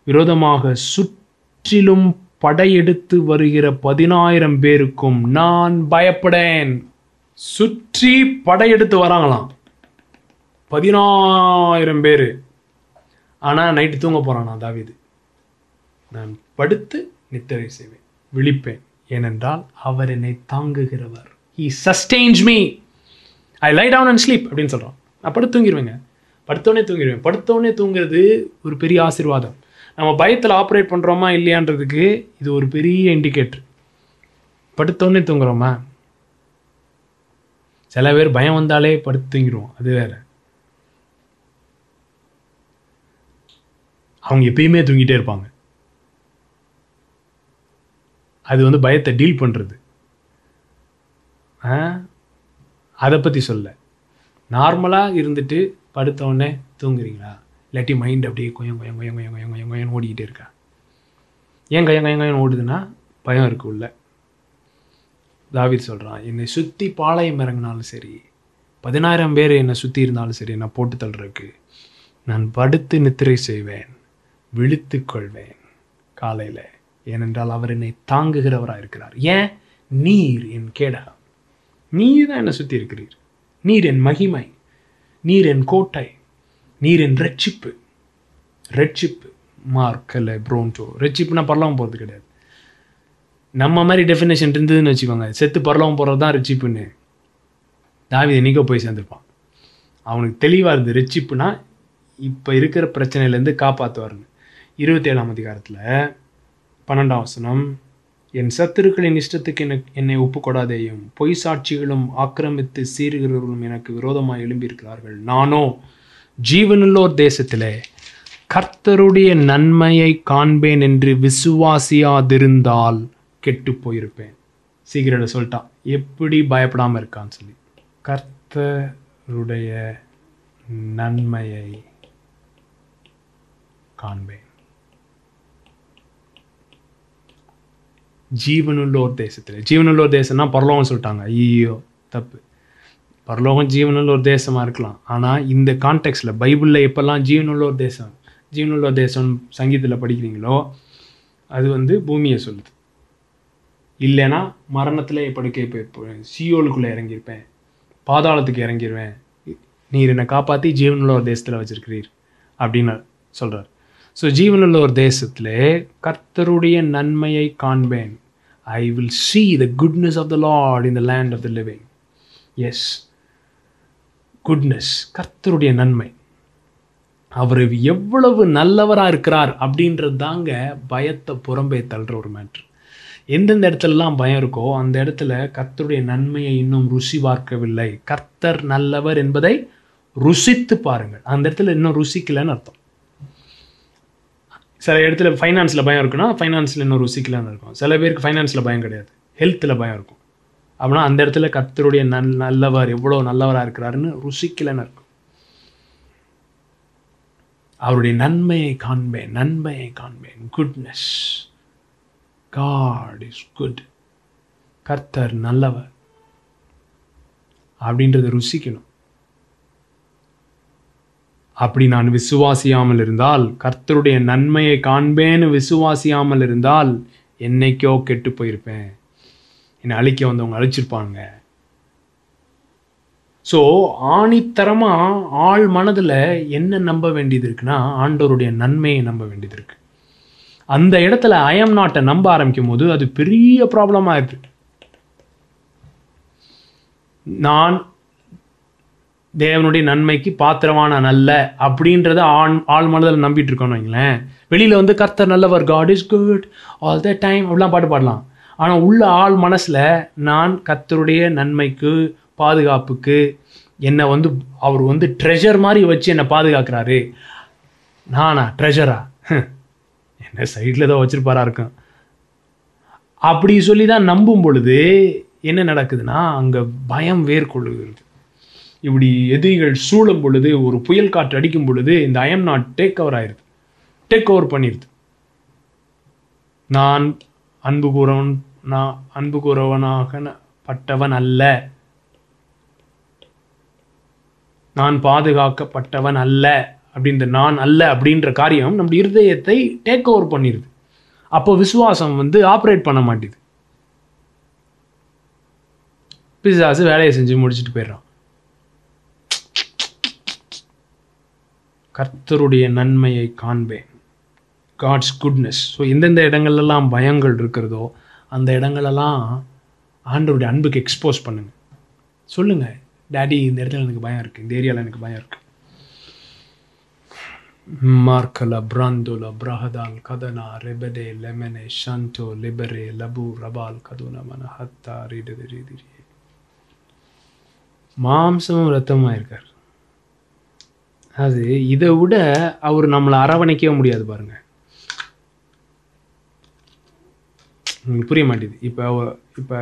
விரோதமாக சுற்றிலும் படையெடுத்து வருகிற பதினாயிரம் பேருக்கும் நான் பயப்படேன். சுற்றி படையெடுத்து வராங்களாம். பதினாயிரம் பேர். ஆனால் நைட்டு தூங்க போகிறானா இது நான் படுத்து நித்திரை செய்வேன் விழிப்பேன். ஏனென்றால் அவர் என்னை தாங்குகிறவர். He sustains me I lie down and sleep அப்படின்னு சொல்கிறான் நான் படுத்து தூங்கிடுவேங்க படுத்தோடனே தூங்கிடுவேன் படுத்தோடனே தூங்குறது ஒரு பெரிய ஆசீர்வாதம். நம்ம பயத்தில் ஆப்ரேட் பண்ணுறோமா இல்லையான்றதுக்கு இது ஒரு பெரிய இண்டிகேட்டர் படுத்தோடனே தூங்குறோமா? சில பேர் பயம் வந்தாலே படுத்து தூங்கிடுவோம். அது வேறு. அவங்க எப்பயுமே தூங்கிட்டே இருப்பாங்க. அது வந்து பயத்தை டீல் பண்ணுறது அதை பற்றி சொல்ல. நார்மலாக இருந்துட்டு படுத்த உடனே தூங்குறீங்களா? இல்லாட்டி மைண்ட் அப்படியே கொயம் கொயம் கொயம் கொயம் கொயம் கொயம் கொயம் ஓடிக்கிட்டே இருக்கா? ஏன் கயம் கயம் கயம் ஓடுதுன்னா பயம் இருக்கு உள்ள. தாவீது சொல்கிறான் என்னை சுற்றி பாளையம் இறங்கினாலும் சரி பதினாயிரம் பேர் என்னை சுற்றி இருந்தாலும் சரி நான் போட்டு தள்ளுறதுக்கு நான் படுத்து நித்திரை செய்வேன். விழித்து கொள்வேன் காலையில். ஏனென்றால் அவர் என்னை தாங்குகிறவராக இருக்கிறார் ஏன்? நீர் என் கேடகம். நீர் தான் என்னை சுற்றி இருக்கிறீர். நீர் என் மகிமை. நீர் என் கோட்டை. நீர் என் ரட்சிப்பு. ரட்சிப்பு. மார்க்கல ப்ரோன்டோ. ரட்சிப்புனா பரலாமல் போகிறது கிடையாது. நம்ம மாதிரி டெஃபினேஷன் இருந்ததுன்னு வச்சுக்கோங்க. செத்து பரலாமல் போகிறது தான் ரட்சிப்புன்னு. தாவி என்னைக்கோ போய் சேர்ந்துருப்பான். அவனுக்கு தெளிவாக இருந்தது ரட்சிப்புனா இப்போ இருக்கிற பிரச்சனையிலேருந்து காப்பாற்றுவார்னு இருபத்தேழாம் அதிகாரத்தில் பன்னெண்டாம் வசனம் என் சத்துருக்களின் இஷ்டத்துக்கு எனக்கு என்னை ஒப்புக்கொடாதேயும் பொய் சாட்சிகளும் ஆக்கிரமித்து சீறுகிறவர்களும் எனக்கு விரோதமாக எழும்பியிருக்கிறார்கள். நானோ ஜீவனுள்ளோர் தேசத்திலே கர்த்தருடைய நன்மையை காண்பேன் என்று விசுவாசியாதிருந்தால் கெட்டு போயிருப்பேன். சீக்கிரம் சொல்லிட்டான். எப்படி பயப்படாமல் இருக்கான்னு சொல்லி. கர்த்தருடைய நன்மையை காண்பேன். ஜீவனுள்ளோர் தேசத்தில். ஜீவனுள்ளோர் தேசம்னா பரலோகம் சொல்லிட்டாங்க. ஐயோ தப்பு. பரலோகம் ஜீவனுள்ளோர் தேசமாக இருக்கலாம். ஆனால் இந்த கான்டெக்ட்ஸில் பைபிளில் எப்போல்லாம் ஜீவனுள்ளோர் தேசம் ஜீவனுள்ளோர் தேசம் சங்கீதத்தில் படிக்கிறீங்களோ அது வந்து பூமியை சொல்லுது. இல்லைன்னா மரணத்தில் படுக்கை போய் சியோலுக்குள்ளே இறங்கியிருப்பேன். பாதாளத்துக்கு இறங்கிடுவேன் நீர் என்னை காப்பாற்றி ஜீவனுள்ள ஒரு தேசத்தில் வச்சுருக்கிறீர். அப்படின்னு சொல்கிறார் ஸோ ஜீவனுள்ள ஒரு தேசத்தில் கர்த்தருடைய நன்மையை காண்பேன். I will see the goodness of the Lord in the land of the living is goodness கர்த்தருடைய நன்மை. அவர் எவ்வளவு நல்லவராக இருக்கிறார் அப்படின்றது தாங்க பயத்தை புறம்பே தள்ளுற ஒரு மேட்ரு எந்தெந்த இடத்துலலாம் பயம் இருக்கோ அந்த இடத்துல கர்த்தருடைய நன்மையை இன்னும் ருசி பார்க்கவில்லை. கர்த்தர் நல்லவர் என்பதை ருசித்து பாருங்கள். அந்த இடத்துல இன்னும் ருசிக்கலைன்னு அர்த்தம். சில இடத்துல ஃபைனான்ஸில் பயம் இருக்குன்னா ஃபைனான்ஸில் இன்னும் சிக்கலாக இருக்கும் சில பேருக்கு ஃபைனான்ஸில் பயம் கிடையாது. ஹெல்த்தில் பயம் இருக்கும். அப்படின்னா அந்த இடத்துல கர்த்தருடைய நல் நல்லவர் எவ்வளோ நல்லவராக இருக்கிறாருன்னு ருசிக்கலன்னு இருக்கும். அவருடைய நன்மையை காண்பேன் நன்மையை காண்பேன். குட்னஸ் காட் இஸ் குட் கர்த்தர் நல்லவர். அப்படின்றத ருசிக்கணும். அப்படி நான் விசுவாசியாமல் இருந்தால் கர்த்தருடைய நன்மையை காண்பேன்னு விசுவாசியாமல் இருந்தால் என்னைக்கோ கெட்டு போயிருப்பேன். என்னை அழிக்க வந்தவங்க அழிச்சிருப்பாங்க. ஸோ ஆணித்தரமாக ஆள் மனதில் என்ன நம்ப வேண்டியது இருக்குன்னா ஆண்டவருடைய நன்மையை நம்ப வேண்டியது இருக்கு. அந்த இடத்துல அயம் நாட்டை நம்ப ஆரம்பிக்கும் போது அது பெரிய ப்ராப்ளமாக ஆயிடுது. நான் தேவனுடைய நன்மைக்கு பாத்திரமான நல்ல அப்படின்றத ஆண் ஆள் மனதில் நம்பிட்டு இருக்கோம்னு வைங்களேன். வெளியில் வந்து கர்த்தர் நல்லவர் God is good all the time அப்படிலாம் பாட்டு பாடலாம். ஆனால் உள்ள ஆள் மனசில் நான் கர்த்தருடைய நன்மைக்கு பாதுகாப்புக்கு என்னை வந்து அவர் வந்து ட்ரெஷர் மாதிரி வச்சு என்னை பாதுகாக்கிறாரு. நானா ட்ரெஷரா என்ன சைடில் ஏதோ வச்சுருப்பாரா இருக்கும். அப்படி சொல்லி தான் நம்பும் பொழுது என்ன நடக்குதுன்னா அங்கே பயம் வேர்கொள்ளுகிறது. இப்படி எதிரிகள் சூழும் பொழுது ஒரு புயல் காற்று அடிக்கும் பொழுது இந்த ஐஎம் நாட் டேக் ஓவர் ஆயிருது. டேக் ஓவர் பண்ணிடுது நான் அன்பு கூறவன் நான் அன்பு கூறவனாக பட்டவன் அல்ல. நான் பாதுகாக்கப்பட்டவன் அல்ல. அப்படின்ற நான் அல்ல அப்படின்ற காரியம் நம்ம இருதயத்தை டேக் ஓவர் பண்ணிடுது அப்போ விசுவாசம் வந்து ஆப்ரேட் பண்ண மாட்டேது. பிசாசு வேலையை செஞ்சு முடிச்சுட்டு போயிடுறான். கர்த்தருடைய நன்மையை காண்பேன். காட்ஸ் குட்னஸ் ஸோ எந்தெந்த இடங்கள்லாம் பயங்கள் இருக்கிறதோ அந்த இடங்களெல்லாம் ஆண்டருடைய அன்புக்கு எக்ஸ்போஸ் பண்ணுங்க. சொல்லுங்கள் டேடி இந்த இடத்துல எனக்கு பயம் இருக்குது இந்த ஏரியாவில் எனக்கு பயம் இருக்குது மார்க்கல பிராந்தோல பிரஹதால் கதனா ரெபடே லெமனே ஷாண்டோ லிபரே லபு ரபால் கதுன மன ஹத்தா ரீடு மாம்சமும் ரத்தமாக இருக்கார் அது இதை விட அவர் நம்மளை அரவணைக்கவே முடியாது பாருங்க. உங்களுக்கு புரிய மாட்டேது. இப்போ இப்போ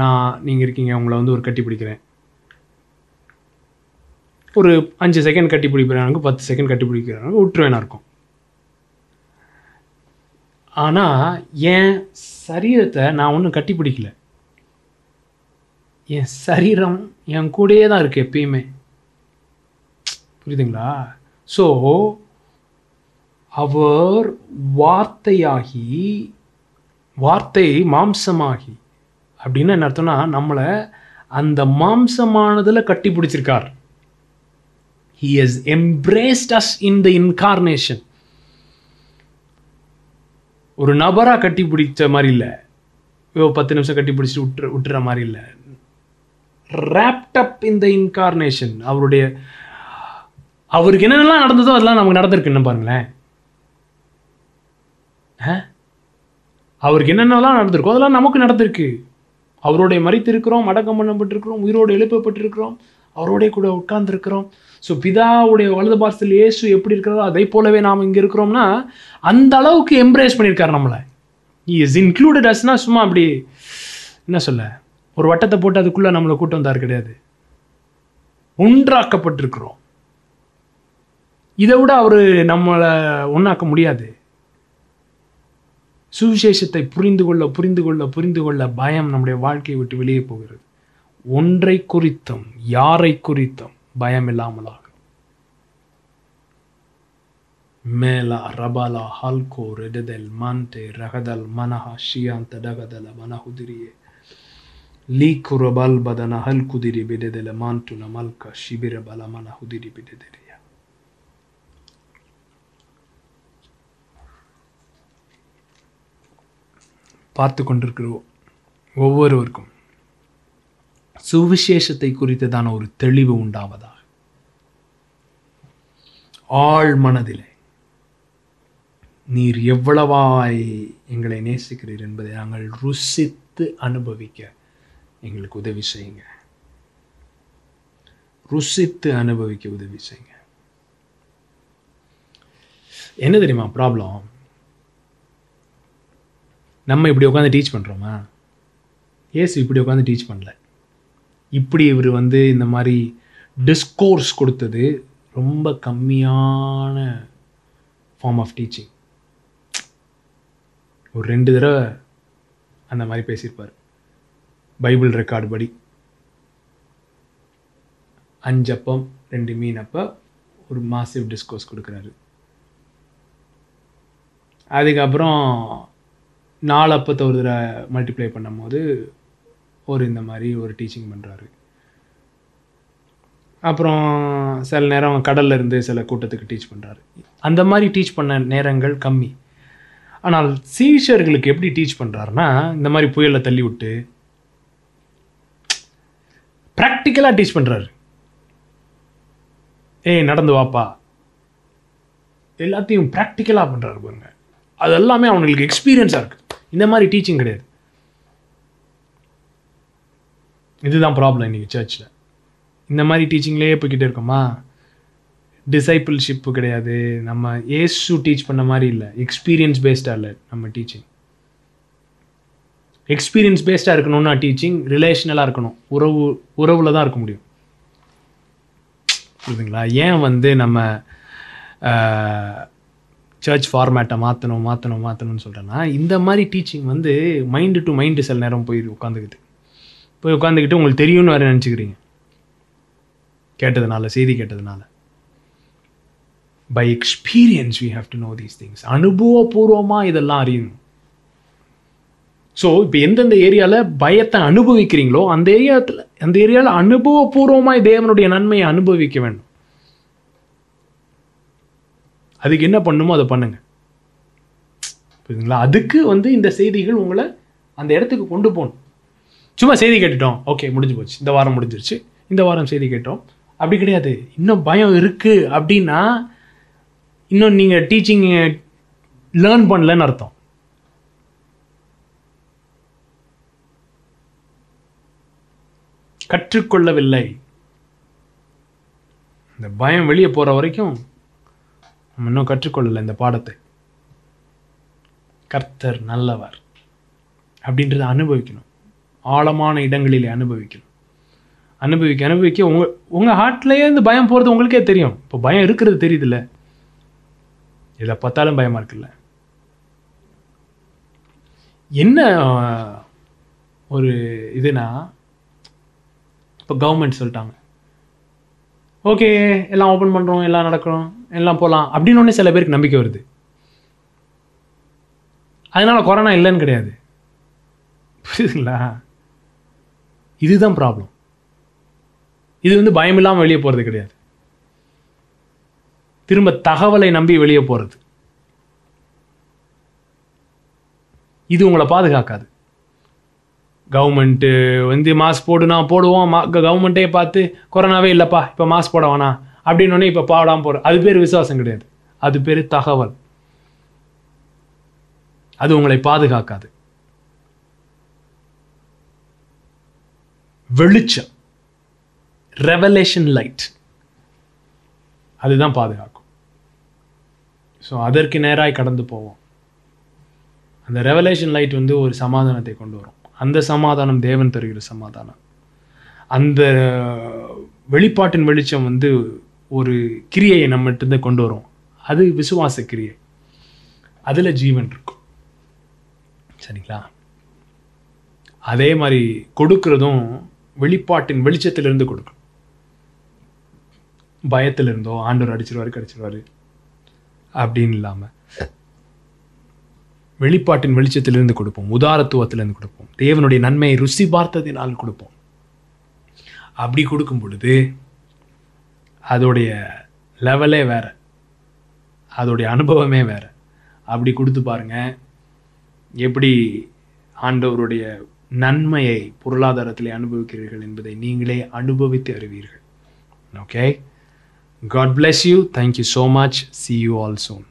நான் நீங்கள் இருக்கீங்க உங்களை வந்து ஒரு கட்டி பிடிக்கிறேன். ஒரு அஞ்சு செகண்ட் கட்டி பிடிக்கிறானுக்கு பத்து செகண்ட் கட்டி பிடிக்கிறானுக்கு விட்டுருவேனா இருக்கும். ஆனால் என் சரீரத்தை நான் ஒன்றும் கட்டி பிடிக்கல. என் சரீரம் என் கூடயே தான் இருக்கு எப்பயுமே. புரியுதுங்களா? ஸோ அவர் வார்த்தையாகி வார்த்தை மாம்சமாகி அப்படின்னு என்ன அர்த்தம்னா நம்மளை அந்த மாம்சமானதில் கட்டி பிடிச்சிருக்கார். He has embraced us in the incarnation ஒரு நபராக கட்டி பிடிச்ச மாதிரி இல்லை. ஐயோ பத்து நிமிஷம் கட்டி பிடிச்சிட்டு விட்டுற விட்டுற மாதிரி இல்லை. ரேப்டப் இன் த இன்கார்னேஷன் அவருடைய அவருக்கு என்னென்னலாம் நடந்ததோ அதெல்லாம் நமக்கு நடந்திருக்குன்னு பாருங்களேன். அவருக்கு என்னென்னலாம் நடந்திருக்கோ அதெல்லாம் நமக்கு நடந்திருக்கு. அவருடைய மறித்திருக்கிறோம் அடக்கம் பண்ணப்பட்டிருக்கிறோம் உயிரோடு எழுப்பப்பட்டிருக்கிறோம் அவரோடைய கூட உட்கார்ந்துருக்கிறோம். ஸோ பிதாவுடைய வலது பாசத்தில் இயேசு எப்படி இருக்கிறதோ அதை போலவே நாம் இங்கே இருக்கிறோம்னா அந்த அளவுக்கு எம்ப்ரேஸ் பண்ணியிருக்காரு நம்மளை. இஸ் இன்க்ளூடட் அஸ்னா சும்மா அப்படி என்ன சொல்ல ஒரு வட்டத்தை போட்டு அதுக்குள்ளே நம்மளை கூட்டம் வந்தார் கிடையாது. ஒன்றாக்கப்பட்டிருக்கிறோம். இதை விட அவர் நம்மளை ஒன்றாக்க முடியாது. சுவிசேஷத்தை புரிந்து கொள்ள புரிந்து கொள்ள புரிந்து கொள்ள பயம் நம்முடைய வாழ்க்கையை விட்டு வெளியே போகிறது. ஒன்றை குறித்தும் யாரை குறித்தும் பயம் இல்லாமலாக. மேலா ரபாலா ஹல்கோ ரெடுதல் மான்டே ரகதல் மனஹா ஷியாந்த டகதல மனஹுதிரியே. லீக்கு ரபால் பதன ஹல் குதிரி பிடுதல மான்டுல மல்கா ஷிபிர பல மனஹுதிரி பிடுதிரி பார்த்து கொண்டிருக்கிறோம் ஒவ்வொருவருக்கும். சுவிசேஷத்தை குறித்ததான ஒரு தெளிவு உண்டாவதாக ஆழ் மனதிலே நீர் எவ்வளவாய் எங்களை நேசிக்கிறீர் என்பதை நாங்கள் ருசித்து அனுபவிக்க எங்களுக்கு உதவி செய்யுங்க. ருசித்து அனுபவிக்க உதவி செய்யுங்க. என்ன தெரியுமா ப்ராப்ளம் நம்ம இப்படி உட்காந்து டீச் பண்ணுறோமா ஏசு இப்படி உட்காந்து டீச் பண்ணல. இப்படி இவர் வந்து இந்த மாதிரி டிஸ்கோர்ஸ் கொடுத்தது ரொம்ப கம்மியான ஃபார்ம் ஆஃப் டீச்சிங் ஒரு ரெண்டு தடவை அந்த மாதிரி பேசியிருப்பார். பைபிள் ரெக்கார்டு படி. அஞ்சப்பம் ரெண்டு மீன் அப்போ ஒரு மாசிவ் டிஸ்கோர்ஸ் கொடுக்குறாரு. அதுக்கப்புறம் நாலு அப்பத்தை ஒரு தடவை மல்டிப்ளை பண்ணும்போது ஒரு இந்த மாதிரி ஒரு டீச்சிங் பண்ணுறாரு அப்புறம் சில நேரம் கடல்ல இருந்து சில கூட்டத்துக்கு டீச் பண்ணுறாரு அந்த மாதிரி டீச் பண்ண நேரங்கள் கம்மி. ஆனால் சீஷர்களுக்கு எப்படி டீச் பண்ணுறாருன்னா இந்த மாதிரி புயலை தள்ளி விட்டு ப்ராக்டிக்கலாக டீச் பண்ணுறாரு ஏய் நடந்து வாப்பா. எல்லாத்தையும் ப்ராக்டிக்கலாக பண்ணுறாரு பாருங்க. அது எல்லாமே அவங்களுக்கு எக்ஸ்பீரியன்ஸாக இருக்குது இந்த மாதிரி டீச்சிங் கிடையாது. இதுதான் ப்ராப்ளம் இன்னைக்கு சர்ச்சில் இந்த மாதிரி டீச்சிங்லேயே போய்கிட்டே இருக்கோமா? டிசைபிள்ஷிப்பு கிடையாது. நம்ம ஏசு டீச் பண்ண மாதிரி இல்லை. எக்ஸ்பீரியன்ஸ் பேஸ்டாக இல்லை நம்ம டீச்சிங் எக்ஸ்பீரியன்ஸ் பேஸ்டாக இருக்கணும்னா டீச்சிங் ரிலேஷனலாக இருக்கணும். உறவு உறவில் தான் இருக்க முடியும். புரியுதுங்களா? ஏன் வந்து நம்ம சர்ச் ஃபார்மேட்டை மாற்றணும் மாற்றணும் மாற்றணும்னு சொல்கிறேன்னா இந்த மாதிரி டீச்சிங் வந்து மைண்டு டு மைண்டு சில நேரம் போய் உட்காந்துக்கிட்டு போய் உட்காந்துக்கிட்டு உங்களுக்கு தெரியும்னு வேறு நினச்சிக்கிறீங்க. கேட்டதுனால செய்தி கேட்டதுனால. By experience we have to know these things அனுபவபூர்வமாக இதெல்லாம் அறியணும். ஸோ இப்போ எந்தெந்த ஏரியாவில் பயத்தை அனுபவிக்கிறீங்களோ அந்த ஏரியாத்தில் அந்த ஏரியாவில் அனுபவபூர்வமாக தேவனுடைய நன்மையை அனுபவிக்க வேண்டும். அதுக்கு என்ன பண்ணுமோ அதை பண்ணுங்க. புரியுதுங்களா? அதுக்கு வந்து இந்த செய்திகள் உங்களை அந்த இடத்துக்கு கொண்டு போகணும். சும்மா செய்தி கேட்டுட்டோம். ஓகே முடிஞ்சு போச்சு. இந்த வாரம் முடிஞ்சிருச்சு. இந்த வாரம் செய்தி கேட்டோம். அப்படி கிடையாது. இன்னும் பயம் இருக்குது அப்படின்னா இன்னும் நீங்கள் டீச்சிங் லேர்ன் பண்ணலன்னு அர்த்தம். கற்றுக்கொள்ளவில்லை. இந்த பயம் வெளியே போகிற வரைக்கும் நம்ம இன்னும் கற்றுக்கொள்ளலை இந்த பாடத்தை. கர்த்தர் நல்லவர் அப்படின்றத அனுபவிக்கணும். ஆழமான இடங்களிலே அனுபவிக்கணும். அனுபவிக்க அனுபவிக்க உங்கள் உங்க ஹார்ட்லயே இந்த பயம் போறது உங்களுக்கே தெரியும். இப்போ பயம் இருக்கிறது தெரியுதுல்ல? இதை பார்த்தாலும் பயமா இருக்குல்ல? என்ன ஒரு இதுனா இப்போ கவர்மெண்ட் சொல்லிட்டாங்க. ஓகே எல்லாம் ஓப்பன் பண்ணுறோம் எல்லாம் நடக்கிறோம். எல்லாம் போகலாம் அப்படின்னு ஒன்று சில பேருக்கு நம்பிக்கை வருது. அதனால கொரோனா இல்லைன்னு கிடையாது. புரியுதுங்களா? இதுதான் ப்ராப்ளம் இது வந்து பயம் இல்லாமல் வெளியே போகிறது கிடையாது. திரும்ப தகவலை நம்பி வெளியே போகிறது இது உங்களை பாதுகாக்காது. கவர்மெண்ட்டு வந்து மாஸ்க் போடுனா போடுவோம். மா கவர்மெண்ட்டே பார்த்து கொரோனாவே இல்லைப்பா இப்போ மாஸ்க் போட வேணாம். அப்படின்னு இப்போ பாடாமல் போகிற அது பேர் விசுவாசம் கிடையாது. அது பேர் தகவல். அது உங்களை பாதுகாக்காது. வெளிச்சம். ரெவலேஷன் லைட் அதுதான் பாதுகாக்கும். ஸோ அதற்கு நேராக கடந்து போவோம். அந்த ரெவலேஷன் லைட் வந்து ஒரு சமாதானத்தை கொண்டு வரும். அந்த சமாதானம் தேவன் தருகிற சமாதானம். அந்த வெளிப்பாட்டின் வெளிச்சம் வந்து ஒரு கிரியையை நம்மகிட்ட கொண்டு வரும். அது விசுவாச கிரியை அதில் ஜீவன் இருக்கும். சரிங்களா? அதே மாதிரி கொடுக்கறதும் வெளிப்பாட்டின் வெளிச்சத்திலிருந்து கொடுக்கும். பயத்திலிருந்தோ ஆண்டவர் அடிச்சிருவாரு கடிச்சிருவாரு அப்படின்னு இல்லாமல் வெளிப்பாட்டின் வெளிச்சத்திலிருந்து கொடுப்போம். உதாரத்துவத்திலிருந்து கொடுப்போம். தேவனுடைய நன்மையை ருசி பார்த்ததினால் கொடுப்போம். அப்படி கொடுக்கும் பொழுது அதோடைய லெவலே வேறு. அதோடைய அனுபவமே வேறு. அப்படி கொடுத்து பாருங்கள் எப்படி ஆண்டவருடைய நன்மையை பொருளாதாரத்திலே அனுபவிக்கிறீர்கள் என்பதை நீங்களே அனுபவித்து அறிவீர்கள். Okay God bless you thank you so much see you all soon